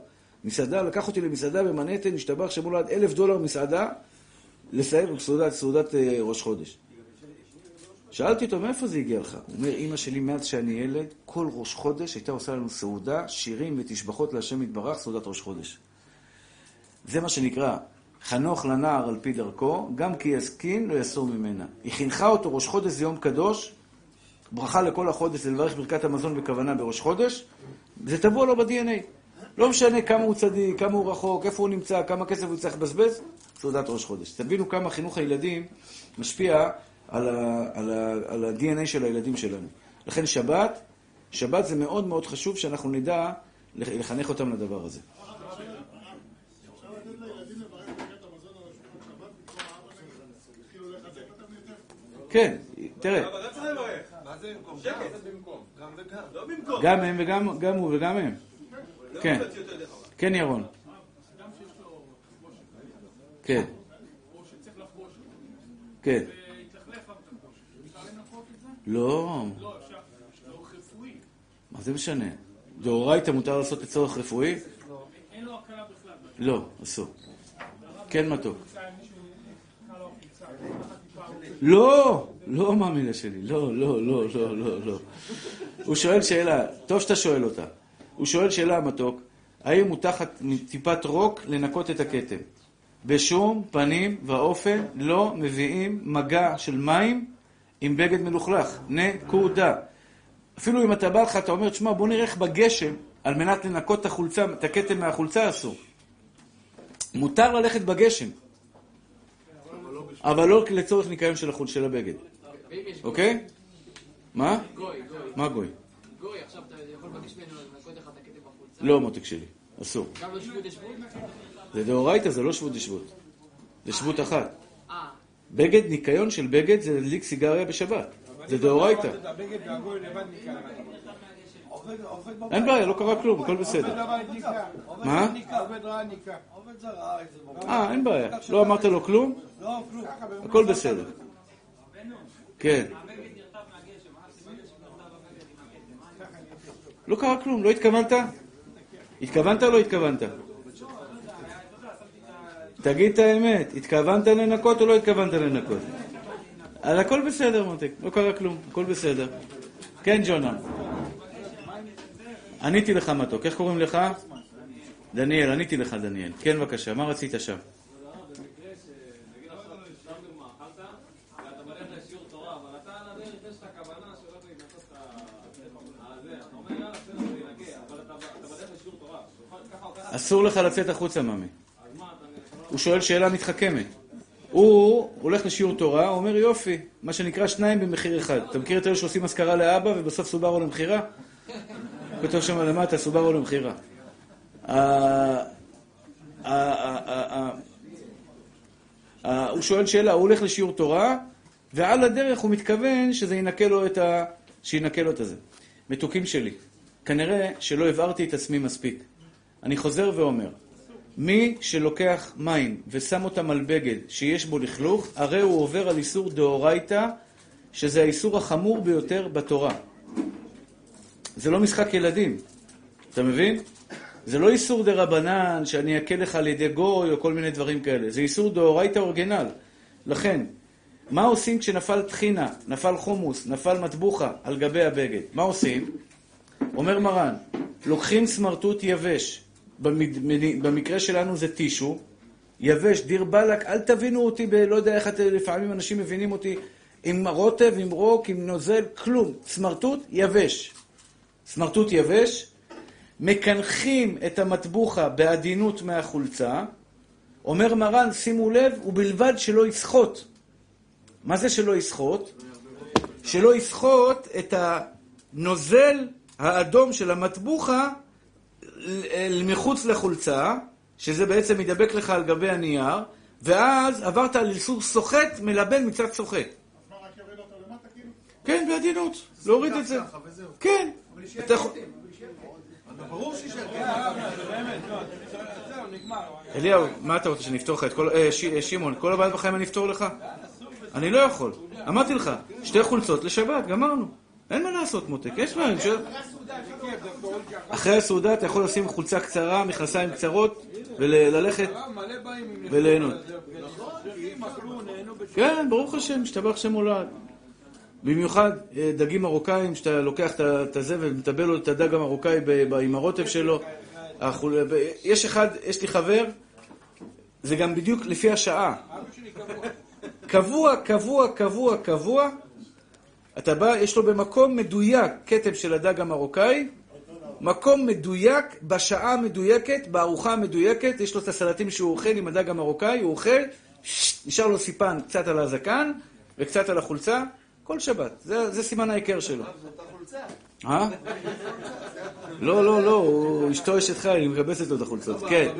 מסעדה, לקח אותי למסעדה במנהטן, השתבח שמול עד אלף דולר מסעדה, לסיים סעודת, סעודת אה, ראש חודש. שאלתי אותו, מאיפה זה הגיע לך? הוא אומר, אימא שלי, מאז שאני ילד, כל ראש חודש הייתה עושה לנו סעודה, שירים ותשבחות להשם יתברך, סעודת ראש חודש. זה מה שנקרא, חנוך לנער על פי דרכו, גם כי יזקין לא יסור ממנה. היא חינכה אותו, ראש חודש זה יום קדוש, ברכה לכל החודש זה לברך ברכת המזון בכוונה בראש חודש, זה טבוע לו ב-DNA. לא משנה כמה הוא צדיק, כמה הוא רחוק, איפה הוא נמצא, כמה כסף הוא צריך לבזבז, סעודת ראש חודש. תבינו כמה חינוך הילדים משפיע על, ה, על, ה, על ה-DNA של הילדים שלנו. לכן שבת, שבת זה מאוד מאוד חשוב שאנחנו נדע לח- לחנך אותם לדבר הזה. כן, תראה, אבל לא צריך לברך. מה זה במקום? שקט. במקום. גם וגם. לא במקום. גם הם וגם גם הוא וגם הם. לא כן. כן, ירון. כן. כן. לא. מה זה משנה? דאורייתא מותר לעשות לצורך רפואי? אין לו הקלה בכלל. לא, אסור. כן, מתוק. לא, לא מאמינה שלי, לא, לא, לא, לא, לא, לא. הוא שואל שאלה, טוב שאתה שואל אותה. הוא שואל שאלה, מתוק, האם הוא תחת טיפת רוק לנקות את הכתם? בשום פנים ואופן לא מביאים מגע של מים עם בגד מלוכלך. נקודה. אפילו אם אתה בא לך, אתה אומר, תשמע, בוא נראה איך בגשם, על מנת לנקות את החולצה, את הכתם מהחולצה אסור. מותר ללכת בגשם, אבל לא לצורך ניקיון של החול של הבגד, אוקיי? מה? גוי, גוי, מה גוי? גוי, עכשיו אתה יכול לבקש ממנו לנקות לך את הכתם בחולצה. לא, מותק שלי, אסור. גם לא שבות ישבות? זה דאורייתא, זה לא שבות דשבות. זה שבות אחת. אה, בגד, ניקיון של בגד זה להדליק סיגריה בשבת. זה דאורייתא. אין בעיה, לא קרה כלום, הכל בסדר. מה? עובד ניקה, עובד רע ניקה. עובד זר, אה. אה, אין בעיה. לא אמרת לו כלום? לא, כלום. הכל בסדר. כן. לא קרה כלום, לא התכוונת? התכוונת או לא התכוונת? תגיד את האמת, התכוונת לנקות או לא התכוונת לנקות? אז הכל בסדר, מותק, לא קרה כלום, הכל בסדר. כן, ג'ונה. עניתי לך מתוק, איך קוראים לך? דניאל, עניתי לך דניאל. כן, בבקשה, מה רצית שם? אסור לך לצאת החוצה, ממי. הוא שואל שאלה מתחכמת. הוא הולך לשיעור תורה, הוא אומר יופי, מה שנקרא שניים במחיר אחד. אתה מכיר את אלה שעושים אזכרה לאבא ובסוף סוברו למכירה? כתוב שם למטה, סוברו למכירה. הוא שואל שאלה, הוא הולך לשיעור תורה, ועל הדרך הוא מתכוון שזה ינקה לו את ה... שינקה לו את הזה. מתוקים שלי, כנראה שלא הבהרתי את עצמי מספיק. אני חוזר ואומר, מי שלוקח מים ושם אותם על בגד שיש בו לכלוך, הרי הוא עובר על איסור דאורייתא, שזה האיסור החמור ביותר בתורה. זה לא משחק ילדים, אתה מבין? זה לא איסור דה רבנן, שאני אכה לך על ידי גוי או כל מיני דברים כאלה. זה איסור דאורייתא אורגנל. לכן, מה עושים כשנפל טחינה, נפל חומוס, נפל מטבוחה על גבי הבגד? מה עושים? אומר מרן, לוקחים סמרטוט יבש, במד- במקרה שלנו זה טישו, יבש, דיר באלק, אל תבינו אותי ב... לא יודע איך אתם, לפעמים אנשים מבינים אותי עם רוטב, עם רוק, עם נוזל, כלום. סמרטוט יבש. סמרטוט יבש, מקנחים את המטבוחה בעדינות מהחולצה, אומר מרן, שימו לב, ובלבד שלא יסחוט. מה זה שלא יסחוט? שלא יסחוט את הנוזל האדום של המטבוחה מחוץ לחולצה, שזה בעצם ידבק לך על גבי הנייר, ואז עברת על איסור סוחט מלבן מצד סוחט. כאילו? כן, בעדינות, להוריד את זה. כן. אתה יכול- ברור שישאר, כן, באמת, לא, זהו, נגמר. אליהו, מה אתה רוצה, שאני אפתור לך את כל... אה, אה, שמעון, כל הבעיות בחיים אני אפתור לך? אני לא יכול. אמרתי לך, שתי חולצות לשבת, גמרנו. אין מה לעשות, מותק, יש מה, אני שואל... אחרי הסעודה אתה יכול לשים חולצה קצרה, מכנסיים קצרות, וללכת וליהנות. בשביל... כן, ברוך השם, השתבח שם הולד. במיוחד אה, דגים מרוקאים, שאתה לוקח את הזה ומטבל לו את הדג המרוקאי עם הרוטב שלו. יש אחד, יש לי חבר, זה גם בדיוק לפי השעה. קבוע, קבוע, קבוע, קבוע. אתה בא, יש לו במקום מדויק כתם של הדג המרוקאי, מקום מדויק, בשעה המדויקת, בארוחה המדויקת, יש לו את הסלטים שהוא אוכל עם הדג המרוקאי, הוא אוכל, נשאר לו סיפן קצת על הזקן וקצת על החולצה, כל שבת. זה, זה סימן ההיכר שלו. אה? לא, לא, לא, אשתו אשת חי, היא מקבצת לו את החולצות. כן.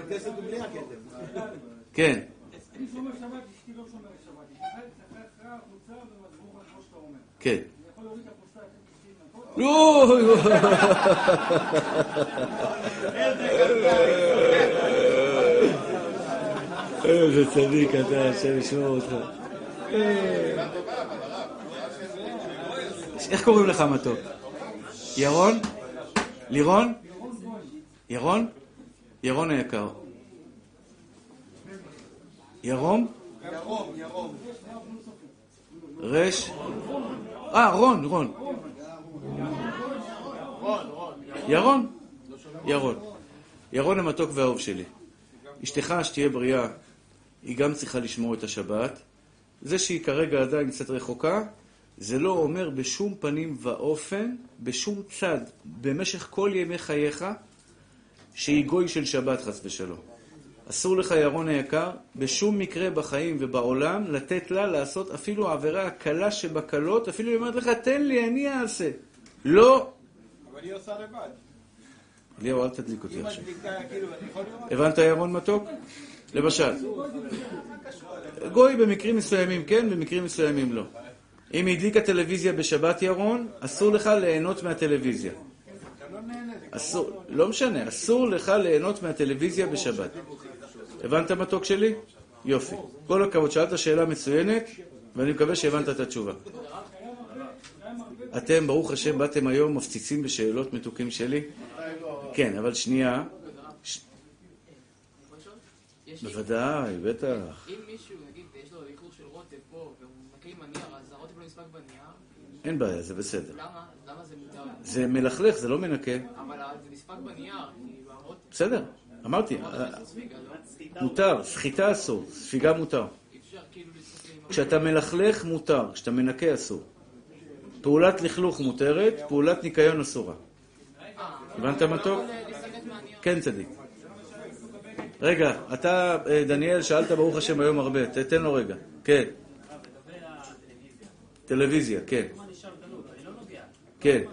כן. כן. לא, איזה צדיק אתה, השם ישמור אותך. איך קוראים לך מתוק? ירון? לירון? ירון? ירון היקר. ירום? רש? אה, רון, רון. ירון? ירון. ירון המתוק והאהוב שלי. אשתך, שתהיה בריאה, היא גם צריכה לשמור את השבת. זה שהיא כרגע עדיין קצת רחוקה, זה לא אומר בשום פנים ואופן, בשום צד, במשך כל ימי חייך, שהיא גוי של שבת, חס ושלום. אסור לך, ירון היקר, בשום מקרה בחיים ובעולם לתת לה לעשות אפילו עבירה הקלה שבקלות, אפילו היא אומרת לך, תן לי, אני אעשה. לא. אבל היא עושה לבד. אליהו, אל תדליק אותי עכשיו. כאילו? הבנת, ירון מתוק? למשל. גוי במקרים מסוימים כן, במקרים מסוימים לא. אם הדליקה טלוויזיה בשבת, ירון, אסור לך ליהנות מהטלוויזיה. אסור, לא משנה, אסור לך ליהנות מהטלוויזיה בשבת. הבנת מתוק שלי? יופי. כל הכבוד, שאלת שאלה מצוינת, ואני מקווה שהבנת את התשובה. אתם, ברוך השם, באתם היום מפציצים בשאלות מתוקים שלי? כן, אבל שנייה. בוודאי, בטח. אם מישהו, נגיד, יש לו איחור של רוטב פה, והוא לא אין בעיה, זה בסדר. זה מלכלך, זה לא מנקה. אבל זה נספג בנייר, בסדר, אמרתי, אה, לא? מותר, סחיטה אסור, ספיגה מותר. כאילו. כשאתה מלכלך מותר, כשאתה מנקה אסור. פעולת לכלוך מותרת, פעולת ניקיון אסורה. הבנת מתוק? לסגת מהנייר. כן, צדיק. רגע, אתה, אה, דניאל, שאלת ברוך השם היום הרבה, תתן לו רגע. כן. טלוויזיה, כן. כן.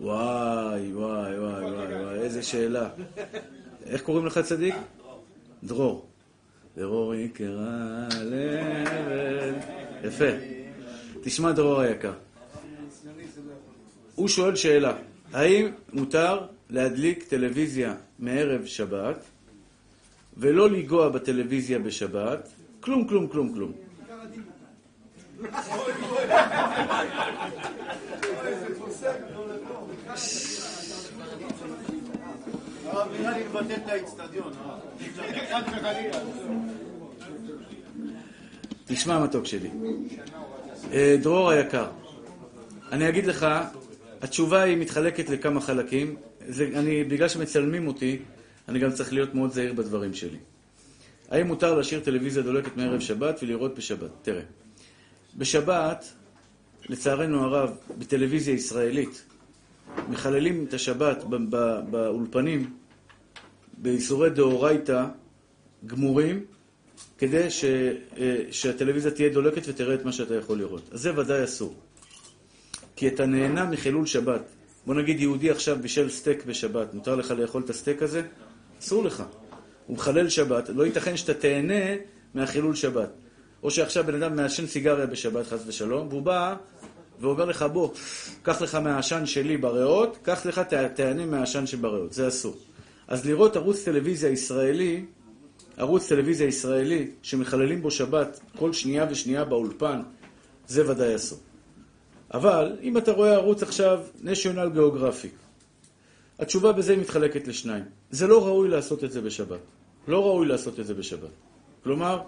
וואי, וואי, וואי, וואי, וואי, איזה שאלה. איך קוראים לך צדיק? דרור. דרור יקרה לבן. יפה. תשמע, דרור היקר. הוא שואל שאלה, האם מותר להדליק טלוויזיה מערב שבת ולא לנגוע בטלוויזיה בשבת? כלום, כלום, כלום, כלום. תשמע מתוק שלי. אה, דרור היקר, אני אגיד לך, התשובה היא מתחלקת לכמה חלקים. זה, אני, בגלל שמצלמים אותי, אני גם צריך להיות מאוד זהיר בדברים שלי. האם מותר להשאיר טלוויזיה דולקת מערב שבת ולראות בשבת? תראה, בשבת, לצערנו הרב, בטלוויזיה ישראלית, מחללים את השבת באולפנים באיסורי דאורייתא גמורים, כדי ש, אה, שהטלוויזיה תהיה דולקת ותראה את מה שאתה יכול לראות. אז זה ודאי אסור. כי אתה נהנה מחילול שבת. בוא נגיד יהודי עכשיו בישל סטייק בשבת, מותר לך לאכול את הסטייק הזה? אסור לך. הוא מחלל שבת, לא ייתכן שאתה תהנה מהחילול שבת. או שעכשיו בן אדם מעשן סיגריה בשבת, חס ושלום, והוא בא ואומר לך, בוא, קח לך מהעשן שלי בריאות, קח לך, תהנה מהעשן שבריאות. זה אסור. אז לראות ערוץ טלוויזיה ישראלי, ערוץ טלוויזיה ישראלי, שמחללים בו שבת כל שנייה ושנייה באולפן, זה ודאי אסור. אבל אם אתה רואה ערוץ עכשיו national geographic, התשובה בזה היא מתחלקת לשניים. זה לא ראוי לעשות את זה בשבת. לא ראוי לעשות את זה בשבת. כלומר,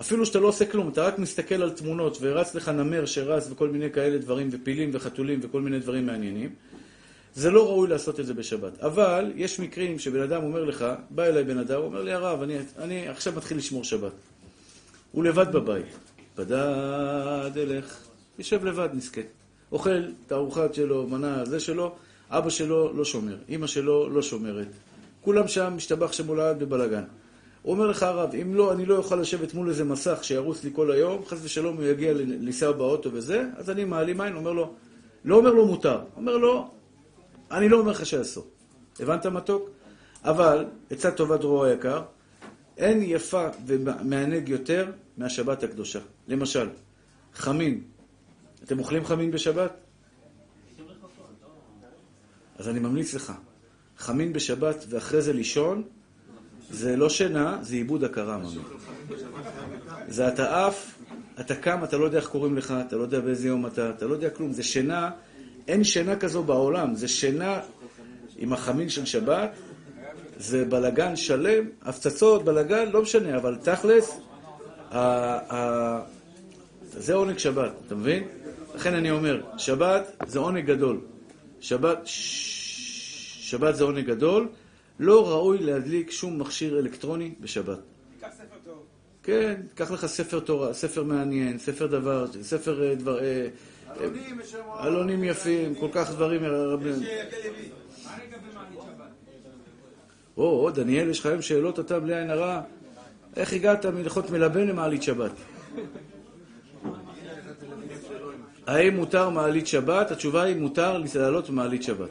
אפילו שאתה לא עושה כלום, אתה רק מסתכל על תמונות ורץ לך נמר שרץ וכל מיני כאלה דברים, ופילים וחתולים וכל מיני דברים מעניינים, זה לא ראוי לעשות את זה בשבת. אבל יש מקרים שבן אדם אומר לך, בא אליי בן אדם, הוא אומר לי, הרב, אני, אני עכשיו מתחיל לשמור שבת. הוא לבד בבית. בדד אלך, יושב לבד, מסכן. אוכל את הארוחת שלו, מנה זה שלו, אבא שלו לא שומר, אימא שלו לא שומרת. כולם שם, משתבח שמולד בבלגן. הוא אומר לך, הרב, אם לא, אני לא אוכל לשבת מול איזה מסך שירוץ לי כל היום, חס ושלום הוא יגיע ל- לנסוע באוטו וזה, אז אני מעלים עין, אומר לו, לא אומר לו מותר, אומר לו, אני לא אומר לך שאסור. הבנת מתוק? אבל, עצה טובה דרור היקר, אין יפה ומענג יותר מהשבת הקדושה. למשל, חמין. אתם אוכלים חמין בשבת? אז אני ממליץ לך, חמין בשבת ואחרי זה לישון, זה לא שינה, זה עיבוד הכרה ממש. זה אתה עף, אתה קם, אתה לא יודע איך קוראים לך, אתה לא יודע באיזה יום אתה, אתה לא יודע כלום. זה שינה, אין שינה כזו בעולם. זה שינה עם החמין של שבת, זה בלגן שלם, הפצצות, בלגן, לא משנה, אבל תכלס, זה עונג שבת, אתה מבין? לכן אני אומר, שבת זה עונג גדול. שבת, שבת זה עונג גדול. לא ראוי להדליק שום מכשיר אלקטרוני בשבת. תיקח ספר טוב. כן, קח לך ספר תורה, ספר מעניין, ספר דבר, ספר אה, דבר... אה, אה, אלונים, יש שם... אלונים יפים, כל כך דברים רבים. או, או, דניאל, יש לך היום שאלות אתה בלי עין הרע? איך הגעת מלכות מלבן למעלית שבת? האם מותר מעלית שבת? התשובה היא מותר לעלות במעלית שבת.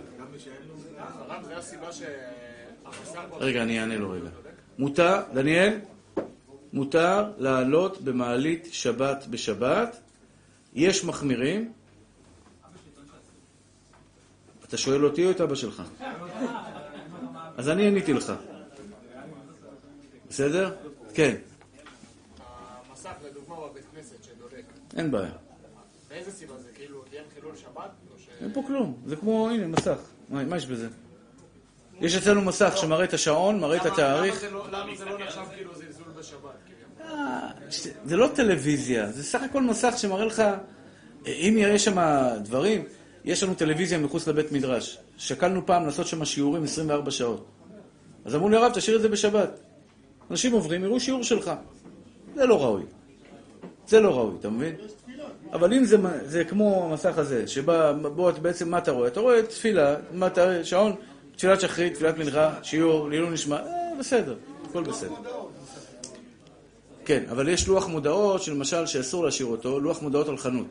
רגע, אני אענה לו רגע. מותר, דניאל, מותר לעלות במעלית שבת בשבת. יש מחמירים. אתה שואל אותי או את אבא שלך? אז אני עניתי לך. בסדר? כן, המסך, לדוגמה, בבית כנסת שדולק. אין בעיה. באיזה סיבה זה? כאילו, תהיה חילול שבת? אין פה כלום. זה כמו, הנה, מסך. מה יש בזה? יש אצלנו מסך שמראה את השעון, מראה את התאריך. למה זה לא- למה זה לא נחשב כאילו זלזול בשבת? כאילו? אה, זה לא טלוויזיה, זה סך הכל מסך שמראה לך, אם יש שם דברים, יש לנו טלוויזיה מחוץ לבית מדרש. שקלנו פעם לעשות שם שיעורים 24 שעות. אז אמרו לי, הרב, תשאיר את זה בשבת. אנשים עוברים, יראו שיעור שלך. זה לא ראוי. זה לא ראוי, אתה מבין? אבל אם זה, זה כמו המסך הזה, אתה בעצם, מה אתה רואה? אתה רואה תפילה, מה אתה, שעון, תפילת שחרית, תפילת מנחה, שיעור, לעילוי נשמע, אה, בסדר, הכל בסדר. כן, אבל יש לוח מודעות, שלמשל, שאסור להשאיר אותו, לוח מודעות על חנות.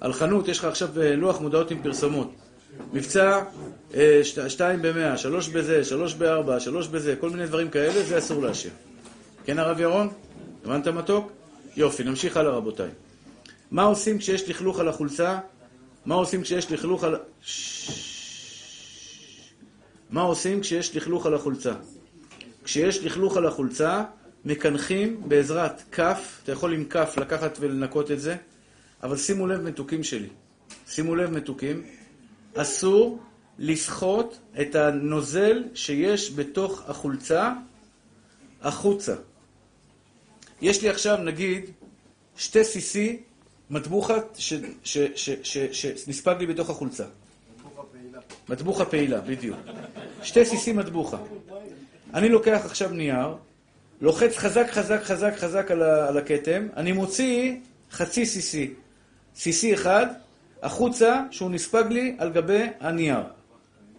על חנות, יש לך עכשיו אה, לוח מודעות עם פרסומות. מבצע אה, שת- שתיים במאה, שלוש בזה, שלוש בארבע, שלוש בזה, כל מיני דברים כאלה, זה אסור להשאיר. כן, הרב ירון? הבנת מתוק? יופי, נמשיך הלאה רבותיי. מה עושים כשיש לכלוך על החולצה? מה עושים כשיש לכלוך על... ששש. מה עושים כשיש לכלוך על החולצה? כשיש לכלוך על החולצה, מקנחים בעזרת כף, אתה יכול עם כף לקחת ולנקות את זה, אבל שימו לב מתוקים שלי, שימו לב מתוקים, אסור לסחוט את הנוזל שיש בתוך החולצה החוצה. יש לי עכשיו נגיד שתי סיסי מטבוחת שנספג לי בתוך החולצה. מטבוחה פעילה, בדיוק. שתי סיסי מטבוחה. אני לוקח עכשיו נייר, לוחץ חזק חזק חזק חזק על הכתם, אני מוציא חצי סיסי, סיסי אחד, החוצה, שהוא נספג לי על גבי הנייר.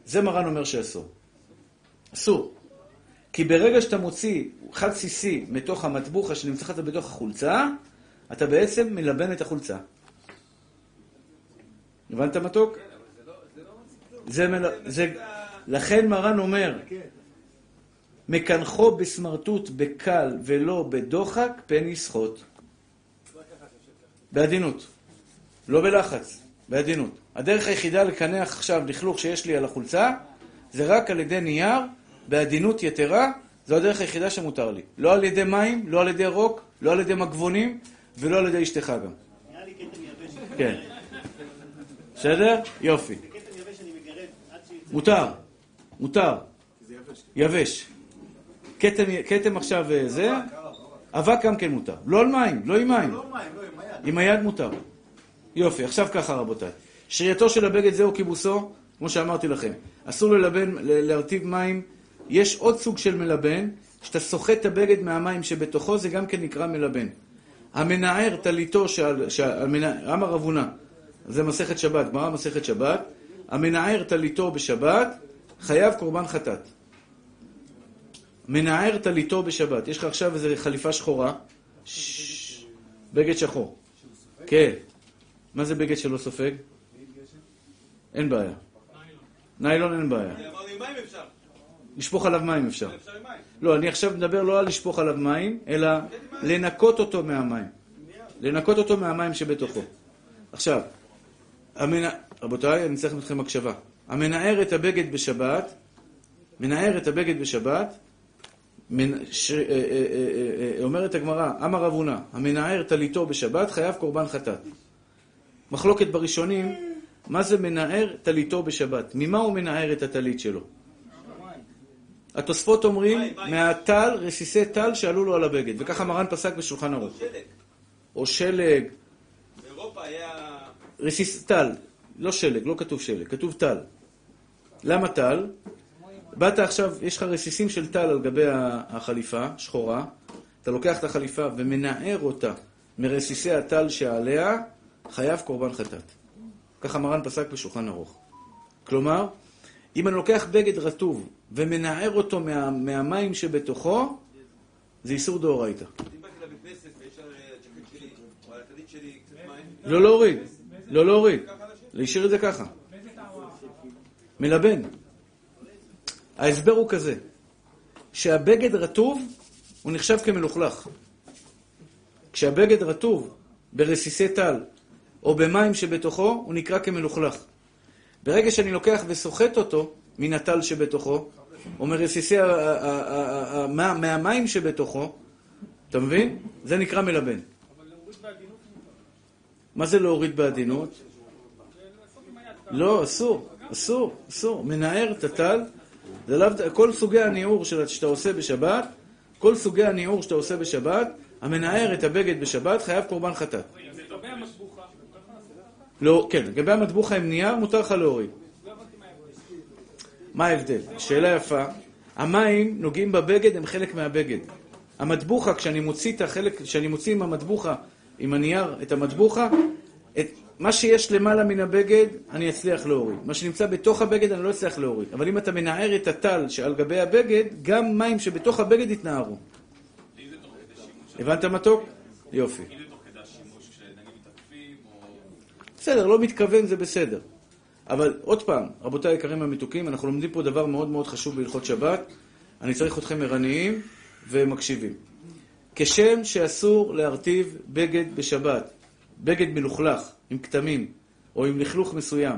זה מרן אומר שאסור. אסור. כי ברגע שאתה מוציא חד סיסי מתוך המטבוחה שנמצאת בתוך החולצה, אתה בעצם מלבן את החולצה. הבנת מתוק? זה מל... זה... לכן מרן אומר, מקנחו בסמרטוט בקל ולא בדוחק, פן יסחוט. בעדינות. לא בלחץ, בעדינות. הדרך היחידה לקנח עכשיו לכלוך שיש לי על החולצה, זה רק על ידי נייר, בעדינות יתרה, זו הדרך היחידה שמותר לי. לא על ידי מים, לא על ידי רוק, לא על ידי מגבונים, ולא על ידי אשתך גם. נראה לי כתם יבש. כן. בסדר? יופי. כתם יבש אני מגרד עד שיצא. מותר, מותר. יבש. כתם, עכשיו אה, זה, אבק גם כן מותר. לא על מים, לא עם מים. לא לא, עם היד. מותר. יופי, עכשיו ככה רבותיי. שרייתו של הבגד זהו כיבוסו, כמו שאמרתי לכם. אסור ללבן, להרטיב מים. יש עוד סוג של מלבן, שאתה סוחט את הבגד מהמים שבתוכו, זה גם כן נקרא מלבן. המנער טליתו, שעל- שעל- המנע- זה מסכת שבת, גמרא מסכת שבת, המנער טליתו בשבת, חייב קורבן חטאת. מנער טליתו בשבת. יש לך עכשיו איזו חליפה שחורה, בגד שחור. כן. מה זה בגד שלא סופג? אין בעיה. ניילון אין בעיה. לשפוך עליו מים אפשר. לא, אני עכשיו מדבר לא על לשפוך עליו מים, אלא לנקות אותו מהמים. לנקות אותו מהמים שבתוכו. עכשיו. רבותיי, אני צריך מכם הקשבה. המנער את הבגד בשבת, מנער את הבגד בשבת. אה, אה, אה, אומרת הגמרא, אמר רב הונא, המנער טליתו בשבת חייב קורבן חטאת. מחלוקת בראשונים, מה זה מנער טליתו בשבת? ממה הוא מנער את הטלית שלו? התוספות אומרים. מהטל, רסיסי טל שעלו לו על הבגד, וככה מרן פסק בשולחן ערוך. שלג. או שלג, באירופה היה... רסיס טל, לא שלג, לא כתוב שלג, כתוב טל. למה טל? באת עכשיו, יש לך רסיסים של טל על גבי החליפה, שחורה, אתה לוקח את החליפה ומנער אותה מרסיסי הטל שעליה, חייב קורבן חטאת. ככה מרן פסק בשולחן ערוך. כלומר, אם אני לוקח בגד רטוב ומנער אותו מה, מהמים שבתוכו, זה איסור דאורייתא. קצת מים, לא להוריד, לא להוריד, להשאיר את זה ככה. מלבן. ההסבר הוא כזה, שהבגד רטוב, הוא נחשב כמלוכלך. כשהבגד רטוב ברסיסי טל או במים שבתוכו, הוא נקרא כמלוכלך. ברגע שאני לוקח וסוחט אותו מן הטל שבתוכו, או מרסיסי מהמים שבתוכו, אתה מבין? זה נקרא מלבן. מה זה להוריד בעדינות? לא, אסור, אסור, אסור. מנער את הטל, זה לאו, כל סוגי הניעור שאתה עושה בשבת, כל סוגי הניעור שאתה עושה בשבת, המנער את הבגד בשבת חייב קורבן חטאת. לא, כן, לגבי המטבוחה עם נייר מותר לך להוריד. מה ההבדל? שאלה יפה. המים נוגעים בבגד, הם חלק מהבגד. המטבוחה, כשאני מוציא את החלק, כשאני מוציא עם המטבוחה, עם הנייר, את המטבוחה, את מה שיש למעלה מן הבגד, אני אצליח להוריד. מה שנמצא בתוך הבגד, אני לא אצליח להוריד. אבל אם אתה מנער את הטל שעל גבי הבגד, גם מים שבתוך הבגד יתנערו. הבנת מתוק? יופי. בסדר, לא מתכוון זה בסדר. אבל עוד פעם, רבותיי היקרים המתוקים, אנחנו לומדים פה דבר מאוד מאוד חשוב בהלכות שבת. אני צריך אתכם ערניים ומקשיבים. כשם שאסור להרטיב בגד בשבת, בגד מלוכלך, עם כתמים, או עם לכלוך מסוים.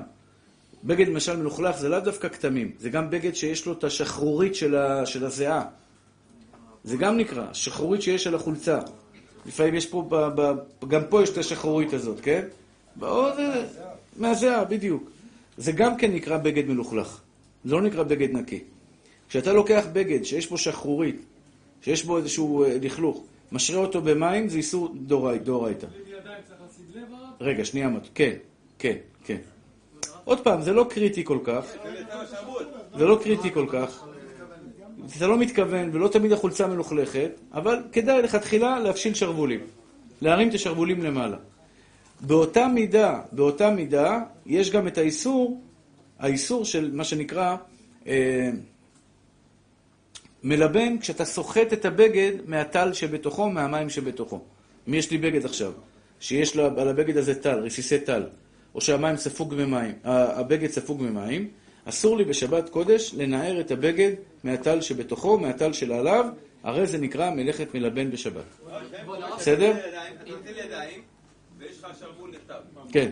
בגד למשל מלוכלך זה לאו דווקא כתמים, זה גם בגד שיש לו את השחרורית של, ה... של הזיעה. זה גם נקרא, שחרורית שיש על החולצה. לפעמים יש פה, ב... ב... גם פה יש את השחרורית הזאת, כן? באו זה... מהזיעה, בדיוק. זה גם כן נקרא בגד מלוכלך. זה לא נקרא בגד נקי. כשאתה לוקח בגד שיש בו שחרורית, שיש בו איזשהו אה, לכלוך, משרה אותו במים, זה איסור דורי- דאורייתא. רגע, שנייה, כן, כן, כן. עוד פעם, זה לא קריטי כל כך. זה לא קריטי כל כך. אתה לא מתכוון, ולא תמיד החולצה מלוכלכת, אבל כדאי לכתחילה להפשיל שרוולים. להרים את השרוולים למעלה. באותה מידה, באותה מידה, יש גם את האיסור, האיסור של מה שנקרא אה, מלבן, כשאתה סוחט את הבגד מהטל שבתוכו, מהמים שבתוכו. אם יש לי בגד עכשיו, שיש לה, על הבגד הזה טל, רסיסי טל, או שהמים ספוג במים, ה- הבגד ספוג במים, אסור לי בשבת קודש לנער את הבגד מהטל שבתוכו, מהטל שלעליו, הרי זה נקרא מלאכת מלבן בשבת. בסדר? כן.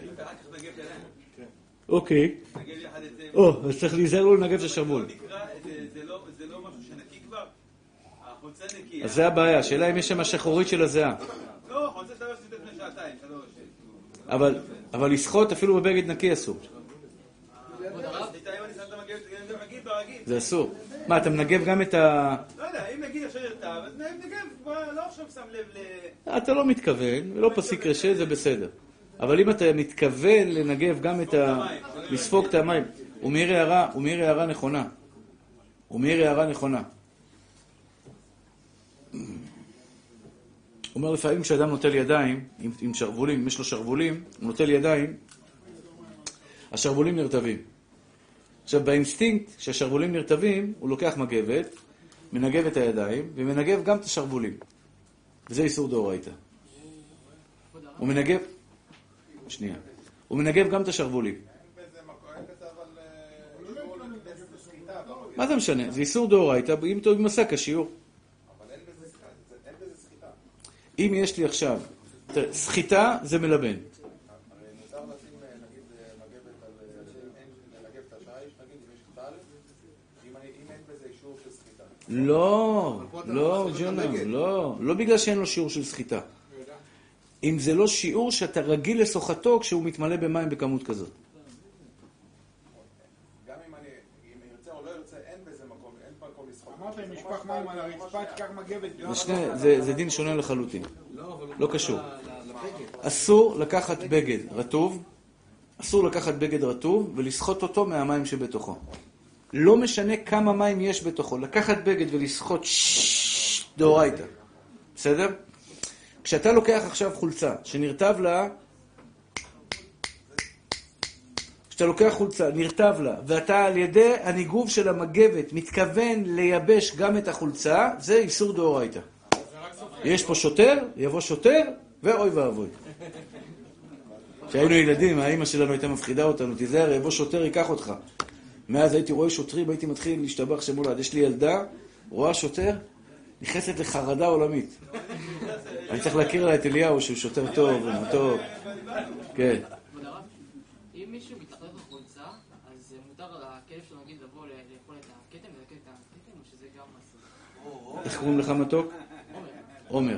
אוקיי. או, אז צריך להיזהר לא לנגב את השרוול. זה- לא- משהו שנקי כבר? החולצה נקייה. אז זה הבעיה, השאלה אם יש שם שחורית של הזיעה. לא, החולצה שאתה אבל, לשחות אפילו בבגד נקי אסור. זה אסור. מה, אתה מנגב גם את ה... לא יודע, אם נגיד עכשיו ירטב, אז נגב, לא עכשיו שם לב ל... אתה לא מתכוון, ולא פסיק רשע, זה בסדר. אבל אם אתה מתכוון לנגב גם את ה... לספוג את המים, הוא מעיר הערה, הוא מעיר הערה נכונה. הוא מעיר הערה נכונה. אומר לפעמים כשאדם נוטל ידיים, עם, עם שרוולים, אם יש לו שרוולים, הוא נוטל ידיים, השרוולים נרטבים. עכשיו, באינסטינקט שהשרוולים נרטבים, הוא לוקח מגבת, מנגב את הידיים, ומנגב גם את השרוולים. וזה איסור דאורייתא. הוא מנגב... שנייה. הוא מנגב גם את השרוולים. מה זה משנה? זה איסור דאורייתא, אם הוא עשה כשיעור. אם יש לי עכשיו... סחיטה זה מלבן. לא, לא, ג'ונה, לא. לא בגלל שאין לו שיעור של סחיטה. אם זה לא שיעור שאתה רגיל לסוחתו כשהוא מתמלא במים בכמות כזאת. גם אם אני, אם ירצה או לא ירצה, אין בזה מקום, אין מקום מים על הרצפה, תיקח מגבת. זה, דין שונה לחלוטין. לא קשור. אסור לקחת בגד רטוב, אסור לקחת בגד רטוב ולסחוט אותו מהמים שבתוכו. לא משנה כמה מים יש בתוכו, לקחת בגד ולסחוט דאורייתא. בסדר? כשאתה לוקח עכשיו חולצה שנרטב לה, כשאתה לוקח חולצה, נרטב לה, ואתה על ידי הניגוב של המגבת מתכוון לייבש גם את החולצה, זה איסור דאורייתא. יש פה שוטר, יבוא שוטר, ואוי ואבוי. כשהיינו ילדים, האימא שלנו הייתה מפחידה אותנו, תיזהר, יבוא שוטר, ייקח אותך. מאז הייתי רואה שוטרים, הייתי מתחיל להשתבח שם מולד. יש לי ילדה, רואה שוטר, נכנסת לחרדה עולמית. אני צריך להכיר לה את אליהו, שהוא שוטר טוב, טוב. כן. כבוד הרב, אם מישהו מתחתן בחולצה, איך קוראים לך מתוק? עומר.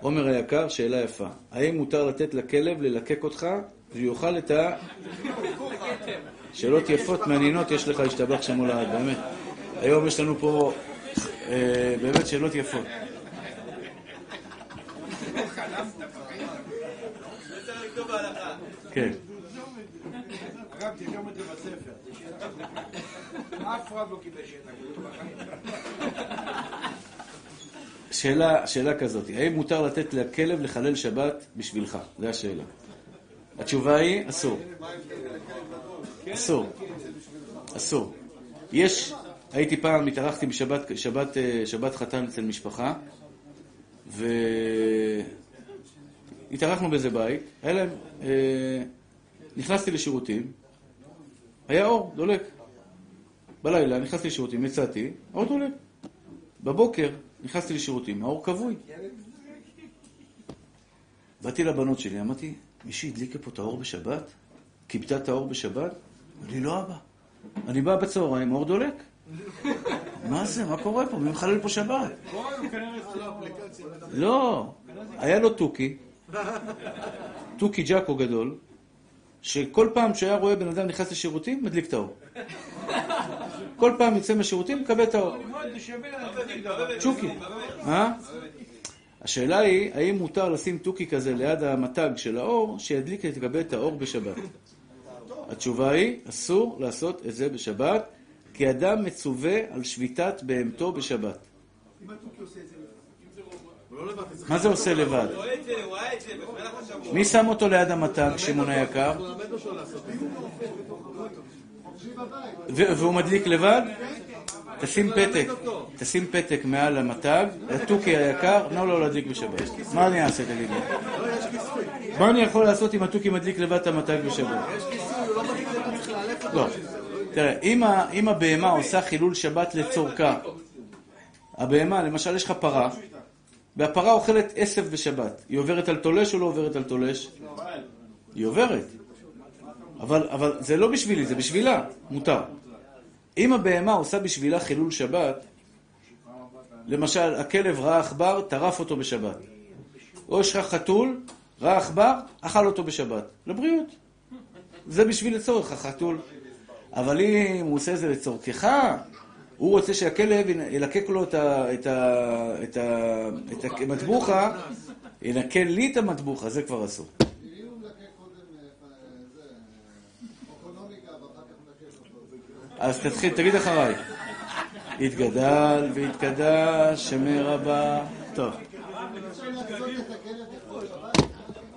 עומר היקר, שאלה יפה. האם מותר לתת לכלב ללקק אותך ויאכל את ה... שאלות יפות, מעניינות, יש לך השתבח שם מולד, באמת. היום יש לנו פה אה, באמת שאלות יפות. כן. אגב, תרשום את זה בספר. אף לא קיבל. שאלה, שאלה כזאת, האם מותר לתת לכלב לחלל שבת בשבילך? זו השאלה. התשובה היא, אסור. אסור. אסור. יש, הייתי פעם, התארחתי בשבת שבת, אה, שבת חתן אצל משפחה, והתארחנו באיזה בית, היה להם, אה, נכנסתי לשירותים, היה אור, דולק. בלילה נכנסתי לשירותים, יצאתי, האור דולק. בבוקר נכנסתי לשירותים, האור כבוי. באתי לבנות שלי, אמרתי, מישהי הדליקה פה את האור בשבת? כיבתה את האור בשבת? לי, לא אבא. אני בא בצהריים, האור דולק. מה זה? מה קורה פה? מי מחלל פה שבת? לא, היה לו תוכי, תוכי ג'אקו גדול, שכל פעם שהיה רואה בן אדם נכנס לשירותים, מדליק את האור. כל פעם יוצא מהשירותים, מקבל את האור. צ'וקי. מה? השאלה היא, האם מותר לשים תוכי כזה ליד המתג של האור, שידליק ותקבל את האור בשבת? התשובה היא, אסור לעשות את זה בשבת, כי אדם מצווה על שביתת בהמתו בשבת. מה זה עושה לבד? את את. מי שם אותו ליד המתג, שמעון היקר? והוא מדליק לבד? תשים פתק, תשים פתק מעל המתג, התוכי היקר, נא לו להדליק בשבת. מה אני אעשה, תגיד לי? מה אני יכול לעשות אם התוכי מדליק לבד את המתג בשבת? לא. תראה, אם הבהמה עושה חילול שבת לצורכה, הבהמה, למשל יש לך פרה, והפרה אוכלת עשב בשבת, היא עוברת על תולש או לא עוברת על תולש? היא עוברת. אבל, אבל זה לא בשבילי, זה בשבילה, מותר. אם הבהמה עושה בשבילה חילול שבת, למשל, הכלב ראה עכבר, טרף אותו בשבת. או יש לך חתול, ראה עכבר, אכל אותו בשבת. לבריאות. זה בשביל לצורך החתול. אבל אם הוא עושה את זה לצורכך, הוא רוצה שהכלב ילקק לו את, המטבוחה, ינקה לי את המטבוחה, זה כבר אסור. אם הוא מלקק קודם אה, זה, אקונומיקה, ואחר כך מלקק אותו. אז תתחיל, תגיד אחריי. התגדל והתקדש, שמר רבה. טוב?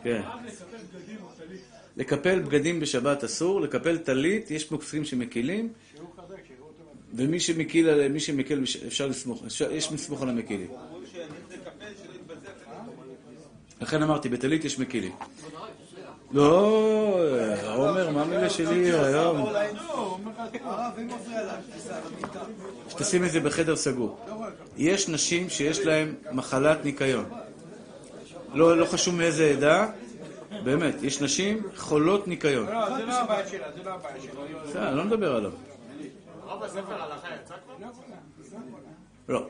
כן. לקפל בגדים בשבת אסור, לקפל טלית, יש פוסקים שמקילים, ומי שמקיל, מי שמקיל, אפשר לסמוך, יש לסמוך על המקילים. לכן אמרתי, בטלית יש מקילים. לא, עומר, מה מילה שלי היום? הרב, אם מפריע לה, תיסע במיטה. תשים את זה בחדר סגור. יש נשים שיש להן מחלת ניקיון. לא, לא חשוב מאיזה עדה, באמת, יש נשים חולות ניקיון. לא, זה לא הבעיה שלה, זה לא הבעיה שלה. בסדר, אני לא מדבר עליו. הרב הספר הלכה יצא כבר? לא.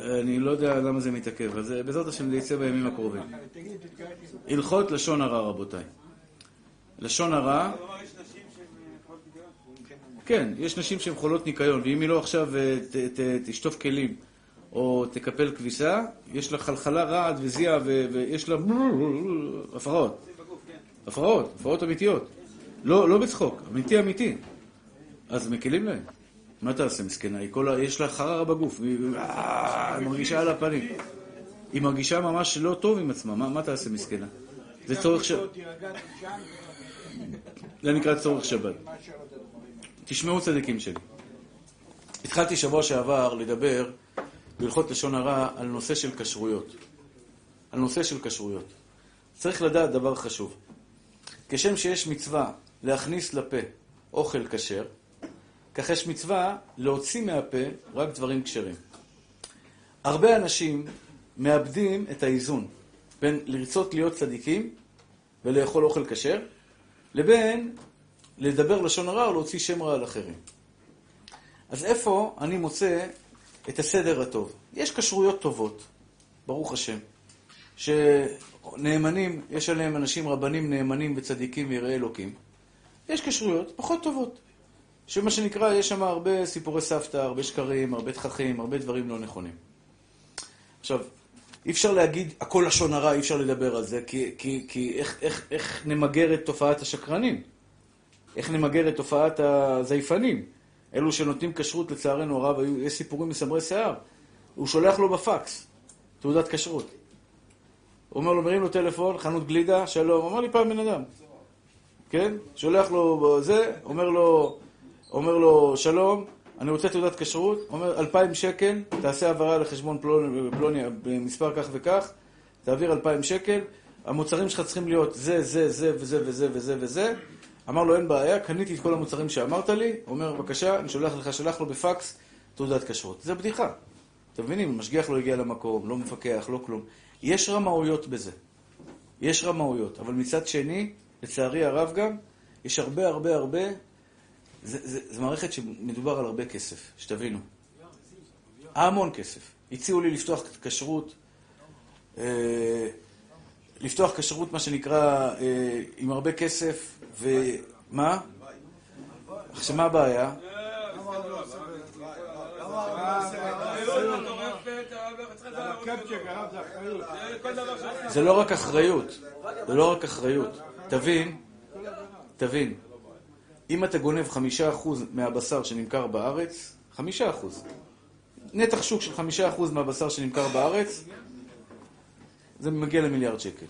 אני לא יודע למה זה מתעכב, אז בעזרת השם זה יצא בימים הקרובים. הלכות לשון הרע, רבותיי. לשון הרע. כן, יש נשים שהן חולות ניקיון, ואם היא לא עכשיו אה, ת- ת- תשטוף כלים או תקפל כביסה, יש לה חלחלה רעד וזיע ו- ויש לה הפרעות. הפרעות, הפרעות אמיתיות. לא, לא בצחוק, אמיתי אמיתי. אז מקילים להם. מה תעשה, מסכנה? היא כל. יש לה חררה בגוף, היא אה, מרגישה על הפנים. היא מרגישה ממש לא טוב עם עצמה, מה, תעשה, מסכנה? זה צורך ש... תירגע, תישן, זה נקרא צורך שבת. תשמעו צדיקים שלי. התחלתי שבוע שעבר לדבר בהלכות לשון הרע על נושא של כשרויות. על נושא של כשרויות. צריך לדעת דבר חשוב. כשם שיש מצווה להכניס לפה אוכל כשר, כך יש מצווה להוציא מהפה רק דברים כשרים. הרבה אנשים מאבדים את האיזון בין לרצות להיות צדיקים ולאכול אוכל כשר, לבין לדבר לשון הרע או להוציא שם רע על אחרים. אז איפה אני מוצא את הסדר הטוב. יש כשרויות טובות, ברוך השם, שנאמנים, יש עליהם אנשים, רבנים נאמנים וצדיקים ויראי אלוקים. יש כשרויות פחות טובות, שמה שנקרא, יש שם הרבה סיפורי סבתא, הרבה שקרים, הרבה תככים, הרבה דברים לא נכונים. עכשיו, אי אפשר להגיד, הכל לשון הרע, אי אפשר לדבר על זה, כי, כי, כי איך, איך, איך נמגר את תופעת השקרנים? איך נמגר את תופעת הזייפנים? אלו שנותנים כשרות, לצערנו הרב, היו, יש סיפורים מסמרי שיער. הוא שולח לו בפקס תעודת כשרות. הוא אומר לו, מרים לו טלפון, חנות גלידה, שלום. אמר לי פעם בן אדם, כן? שולח לו זה, אומר לו, אומר לו, שלום, אני רוצה תעודת כשרות, אומר, אלפיים שקל, תעשה העברה לחשבון פלוני, פלוני במספר כך וכך, תעביר אלפיים שקל, המוצרים שלך צריכים להיות זה, זה, זה וזה וזה וזה וזה. אמר לו, אין בעיה, קניתי את כל המוצרים שאמרת לי, אומר, בבקשה, אני שולח לך, שלח לו בפקס תעודת כשרות. זה בדיחה. אתם מבינים? משגיח לא הגיע למקום, לא מפקח, לא כלום. יש רמאויות בזה. יש רמאויות, אבל מצד שני, לצערי הרב גם, יש הרבה הרבה הרבה זה מערכת שמדובר על הרבה כסף, שתבינו. המון כסף. הציעו לי לפתוח כשרות, אה, לפתוח כשרות, מה שנקרא, אה, עם הרבה כסף, ומה? עכשיו, מה הבעיה? זה לא רק אחריות, זה לא רק אחריות. תבין, תבין. אם אתה גונב חמישה אחוז מהבשר שנמכר בארץ, חמישה אחוז. נתח שוק של חמישה אחוז מהבשר שנמכר בארץ, זה מגיע למיליארד שקל.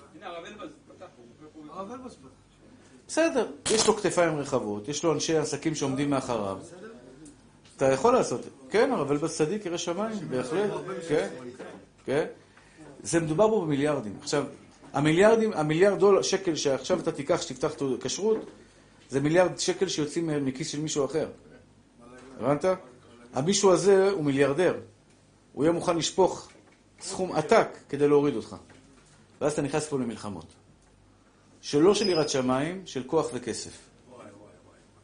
בסדר, יש לו כתפיים רחבות, יש לו אנשי עסקים שעומדים מאחריו. אתה יכול לעשות, כן, הרב אלבס צדיק, ירא שמיים, בהחלט, כן, כן. זה מדובר פה במיליארדים. עכשיו, המיליארדים, המיליארד דולר, שקל שעכשיו אתה תיקח, שתפתח כשרות, זה מיליארד שקל שיוצאים מכיס של מישהו אחר. הבנת? המישהו הזה הוא מיליארדר. הוא יהיה מוכן לשפוך סכום עתק כדי להוריד אותך. ואז אתה נכנס פה למלחמות. שלא של יראת שמיים, של כוח וכסף.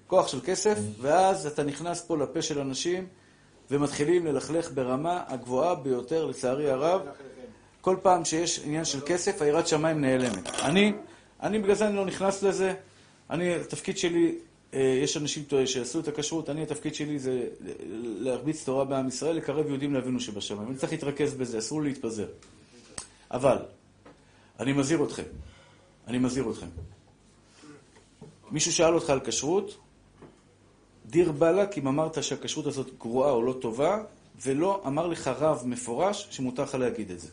כוח של כסף, ואז אתה נכנס פה לפה של אנשים ומתחילים ללכלך ברמה הגבוהה ביותר, לצערי הרב. כל פעם שיש עניין של כסף, היראת שמיים נעלמת. אני, אני בגלל זה אני לא נכנס לזה. אני, התפקיד שלי, אה, יש אנשים שעשו את הכשרות, אני, התפקיד שלי זה להרביץ תורה בעם ישראל, לקרב יהודים לאבינו שבשמיים. אני צריך להתרכז בזה, אסור להתפזר. אבל, אני מזהיר אתכם, אני מזהיר אתכם. מישהו שאל אותך על כשרות, דיר באלק אם אמרת שהכשרות הזאת גרועה או לא טובה, ולא אמר לך רב מפורש שמותר לך להגיד את זה.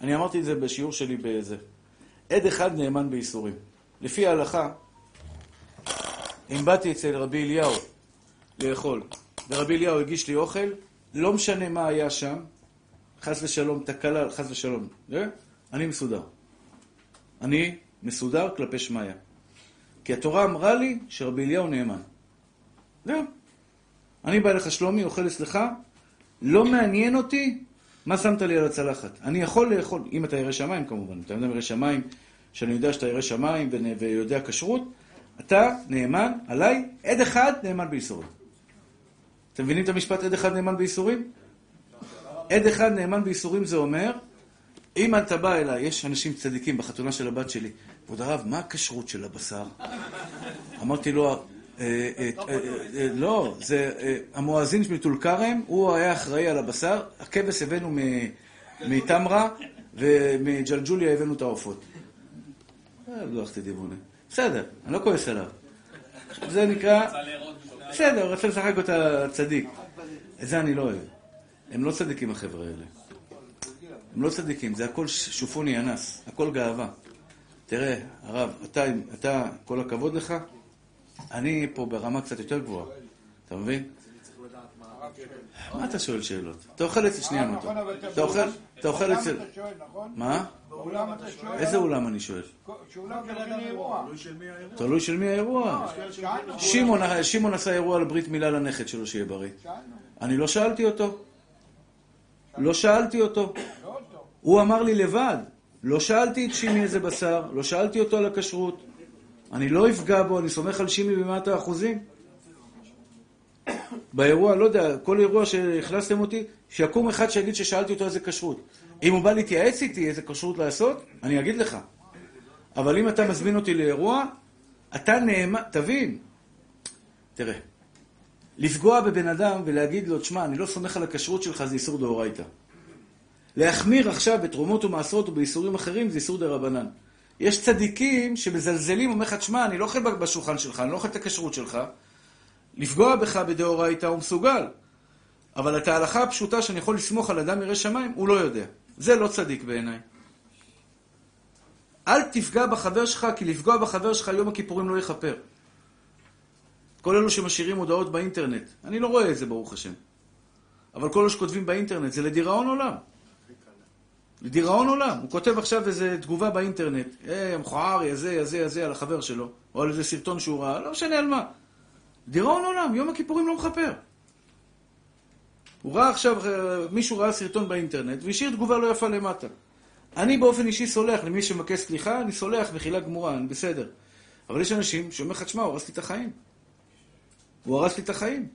אני אמרתי את זה בשיעור שלי בזה. עד אחד נאמן בייסורים. לפי ההלכה, אם באתי אצל רבי אליהו לאכול, ורבי אליהו הגיש לי אוכל, לא משנה מה היה שם, חס ושלום, תקלה, חס ושלום, אה? אני מסודר. אני מסודר כלפי שמיא. כי התורה אמרה לי שרבי אליהו נאמן. זהו. אני בא אליך שלומי, אוכל אצלך, לא מעניין אותי מה שמת לי על הצלחת? אני יכול לאכול, אם אתה ירא שמיים כמובן, אתה יודע ירא שמיים, שאני יודע שאתה ירא שמיים ויודע כשרות, אתה נאמן עליי, עד אחד נאמן בייסורים. אתם מבינים את המשפט עד אחד נאמן בייסורים? עד אחד נאמן בייסורים זה אומר, אם אתה בא אליי, יש אנשים צדיקים בחתונה של הבת שלי, כבוד הרב, מה הכשרות של הבשר? אמרתי לו, לא, זה המואזין מטול כרם, הוא היה אחראי על הבשר, הכבש הבאנו מתמרה, ומג'לג'וליה הבאנו את העופות. לא הלכתי דיבוני. בסדר, אני לא כועס עליו. זה נקרא... בסדר, רצה לשחק אותה צדיק. את זה אני לא אוהב. הם לא צדיקים החבר'ה האלה. הם לא צדיקים, זה הכל שופוני אנס, הכל גאווה. תראה, הרב, אתה, כל הכבוד לך, אני פה ברמה קצת יותר גבוהה, אתה מבין? מה אתה שואל שאלות? אתה אוכל אצל שנייה מותו. אתה אוכל, אתה אוכל אצל... מה? איזה אולם אני שואל? תלוי של מי האירוע. שמעון עשה אירוע לברית מילה לנכד שלו שיהיה בריא. אני לא שאלתי אותו. לא שאלתי אותו. הוא אמר לי לבד. לא שאלתי את שימי איזה בשר, לא שאלתי אותו על הכשרות. אני לא אפגע בו, אני סומך על שימי במאת האחוזים. באירוע, לא יודע, כל אירוע שהכנסתם אותי, שיקום אחד שיגיד ששאלתי אותו איזה כשרות. אם הוא בא להתייעץ איתי איזה כשרות לעשות, אני אגיד לך. אבל אם אתה מזמין אותי לאירוע, אתה נאמן, תבין. תראה, לפגוע בבן אדם ולהגיד לו, תשמע, אני לא סומך על הכשרות שלך, זה איסור דאורייתא. להחמיר עכשיו בתרומות ומעשרות ובאיסורים אחרים, זה איסור דרבנן. יש צדיקים שמזלזלים, אומר לך, תשמע, אני לא אוכל בשולחן שלך, אני לא אוכל את הכשרות שלך. לפגוע בך בדאורייתא הוא מסוגל. אבל את ההלכה הפשוטה שאני יכול לסמוך על אדם ירא שמיים, הוא לא יודע. זה לא צדיק בעיניי. אל תפגע בחבר שלך, כי לפגוע בחבר שלך יום הכיפורים לא יכפר. כל אלו שמשאירים הודעות באינטרנט, אני לא רואה את זה, ברוך השם. אבל כל אלו שכותבים באינטרנט, זה לדיראון עולם. לדיראון עולם. הוא כותב עכשיו איזו תגובה באינטרנט, אה, מכוער, יא זה, יא זה, יא זה, על החבר שלו, או על איזה סרטון שהוא ראה, לא משנה על מה. דיראון עולם, יום הכיפורים לא מכפר. הוא ראה עכשיו, אה, מישהו ראה סרטון באינטרנט, והשאיר תגובה לא יפה למטה. אני באופן אישי סולח למי שמבקש סליחה, אני סולח, מחילה גמורה, אני בסדר. אבל יש אנשים שאומר לך, תשמע, הוא הרס לי את החיים. הוא הרס לי את החיים.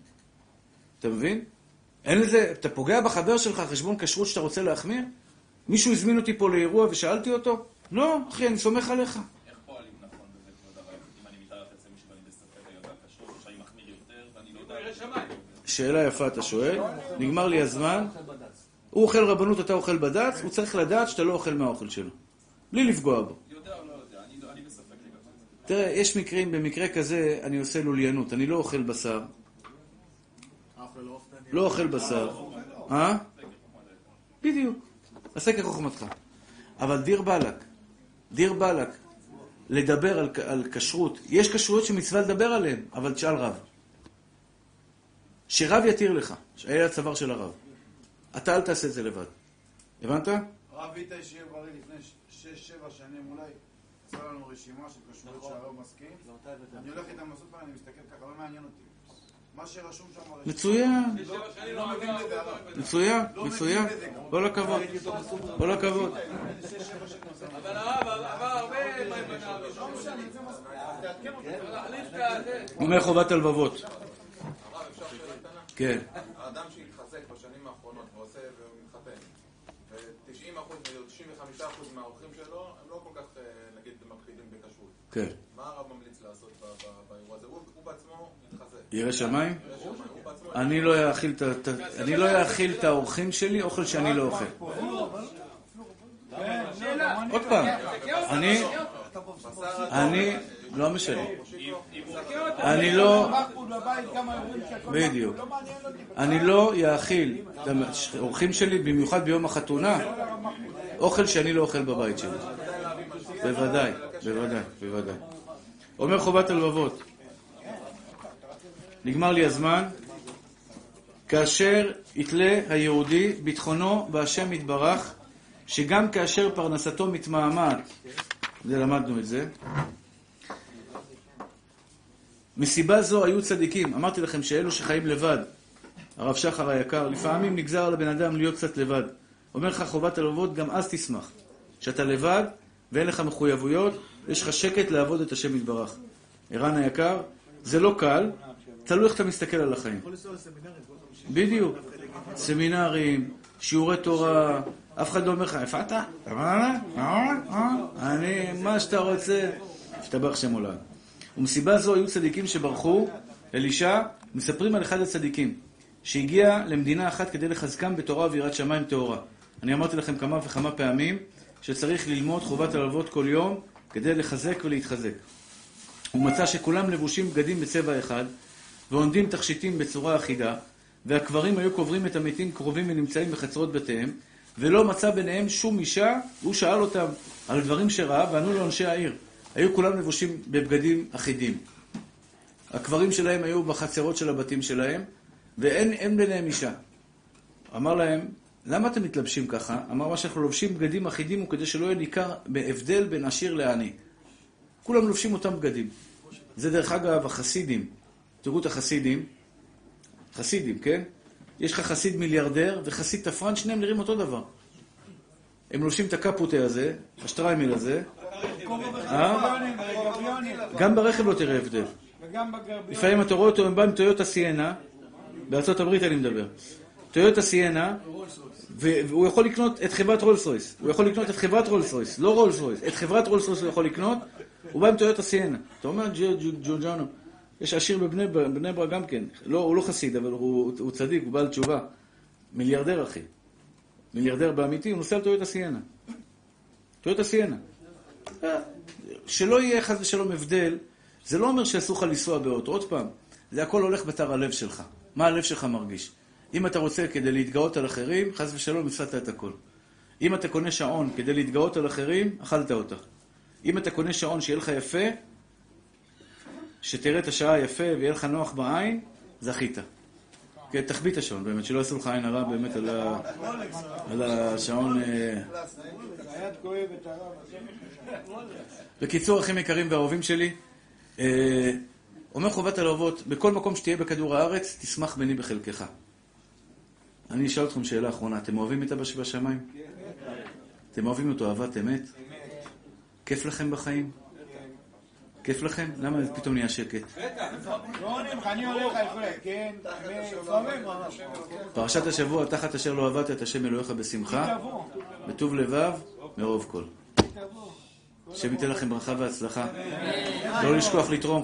אתה מבין? אין לזה, אתה פוגע בחבר שלך חשבון כשרות שאתה רוצה להחמיר? מישהו הזמין אותי פה לאירוע ושאלתי אותו? לא, אחי, אני סומך עליך. איך פועלים נכון בזה, כבוד הרב? אם אני מתארח אצל מישהו ואני בספק לגבי הכשרות, או שאני מחמיר יותר, ואני לא יודע... שאלה יפה אתה שואל, נגמר לי הזמן. הוא אוכל רבנות, אתה אוכל בד"ץ, הוא צריך לדעת שאתה לא אוכל מהאוכל שלו. בלי לפגוע בו. יודע לא יודע, אני לא- אני. תראה, יש מקרים, במקרה כזה אני עושה לוליינות, אני לא אוכל בשר. לא אוכל בשר. אה? בדיוק. עשה כחוכמתך. אבל דיר באלק, דיר באלק, לדבר על, על כשרות, יש כשרויות שמצווה לדבר עליהן, אבל תשאל רב. שרב יתיר לך, שהיה הצוואר של הרב. אתה אל תעשה את זה לבד. הבנת? הרב איתי שיהיה בריא לפני שש-שבע שנים אולי, עשה לנו רשימה של כשרויות שהרב מסכים. אני הולך איתם לעשות פעם, אני מסתכל ככה, לא מעניין אותי. מה שרשום שם ברשימה. מצוין, לא בזה, הרב. מצוין, מצוין. כל הכבוד. כל הכבוד. אבל הרב עבר הרבה. להחליף את הזה. אומר חובת הלבבות. כן. האדם שהתחזק בשנים האחרונות ועושה ומתחתן, ו-90% ו-95% מהאורחים שלו הם לא כל כך, אה, נגיד, מקפידים בכשרות. כן. מה הרב ממליץ לעשות ב- ב- באירוע הזה? הוא הוא בעצמו מתחזק. ירא שמיים? לא אאכיל אני לא אאכיל את האורחים שלי אוכל שאני לא אוכל. עוד פעם, אני, אני, לא משנה. אני לא, בדיוק. אני לא יאכיל את האורחים שלי, במיוחד ביום החתונה, אוכל שאני לא אוכל בבית שלי. בוודאי, בוודאי, בוודאי. אומר חובת הלבבות. נגמר לי הזמן. כאשר יתלה היהודי ביטחונו בהשם יתברך, שגם כאשר פרנסתו מתמהמהת, זה למדנו את זה, מסיבה זו היו צדיקים. אמרתי לכם שאלו שחיים לבד, הרב שחר היקר, לפעמים נגזר על הבן אדם להיות קצת לבד. אומר לך חובת הלבבות, גם אז תשמח. שאתה לבד ואין לך מחויבויות, יש לך שקט לעבוד את השם יתברך. ערן היקר, זה לא קל, תלוי איך אתה מסתכל על החיים. בדיוק. סמינרים, שיעורי תורה, אף אחד לא אומר לך, איפה אתה? מה? מה? מה? אני, מה שאתה רוצה. השתבח שם עולם. ומסיבה זו היו צדיקים שברחו, אלישע, מספרים על אחד הצדיקים, שהגיע למדינה אחת כדי לחזקם בתורה ויראת שמיים טהורה. אני אמרתי לכם כמה וכמה פעמים שצריך ללמוד חובת הלוות כל יום כדי לחזק ולהתחזק. הוא מצא שכולם לבושים בגדים בצבע אחד ועונדים תכשיטים בצורה אחידה והקברים היו קוברים את המתים קרובים ונמצאים בחצרות בתיהם ולא מצא ביניהם שום אישה, הוא שאל אותם על דברים שראה וענו לו אנשי העיר. היו כולם לבושים בבגדים אחידים. הקברים שלהם היו בחצרות של הבתים שלהם ואין אין ביניהם אישה. אמר להם, למה אתם מתלבשים ככה? אמר מה שאנחנו לובשים בגדים אחידים הוא כדי שלא יהיה ניכר בהבדל בין עשיר לעני. כולם לובשים אותם בגדים. זה דרך אגב החסידים. תראו את החסידים. חסידים, כן? יש לך חסיד מיליארדר וחסיד תפרן, שניהם נראים אותו דבר. הם לובשים את הקפוטה הזה, השטריימל הזה. אה? גם ברכב לא תראה הבדל. לפעמים אתה רואה אותו, הם באים עם טויוטה סיינה, בארצות הברית אני מדבר. טויוטה סיינה, והוא יכול לקנות את חברת רולס רויס. הוא יכול לקנות את חברת רולס רויס, לא רולס רויס. את חברת רולס רויס הוא יכול לקנות, הוא בא עם טויוטה סיינה. אתה אומר ג'ורג'אנו, יש עשיר בבני ברק גם כן. לא, הוא לא חסיד, אבל הוא, הוא צדיק, הוא בעל תשובה. מיליארדר, אחי. מיליארדר באמיתי, הוא נוסע על טויוטה סיינה. טויוטה סיינה. שלא יהיה חס ושלום הבדל, זה לא אומר שאסור לך לנסוע באוטו. עוד פעם, זה הכל הולך בתר הלב שלך. מה הלב שלך מרגיש? אם אתה רוצה כדי להתגאות על אחרים, חס ושלום הפסדת את הכל. אם אתה קונה שעון כדי להתגאות על אחרים, אכלת אותה. אם אתה קונה שעון שיהיה לך יפה, שתראה את השעה יפה ויהיה לך נוח בעין, זכית. כן, תחביא את השעון, באמת, שלא יעשו לך עין הרע באמת. על השעון... אה. בקיצור, אחים יקרים ואהובים שלי, אה, אומר חובת הלהבות, בכל מקום שתהיה בכדור הארץ, תשמח בני בחלקך. אני אשאל אתכם שאלה אחרונה, אתם אוהבים את אבא שבשמיים? אתם אוהבים אותו אהבת אמת? כיף לכם בחיים? כיף לכם? למה פתאום נהיה שקט? פרשת השבוע, תחת אשר לא עבדת את השם אלוהיך בשמחה, בטוב לבב, מרוב כל. השם ייתן לכם ברכה והצלחה. לא לשכוח לתרום.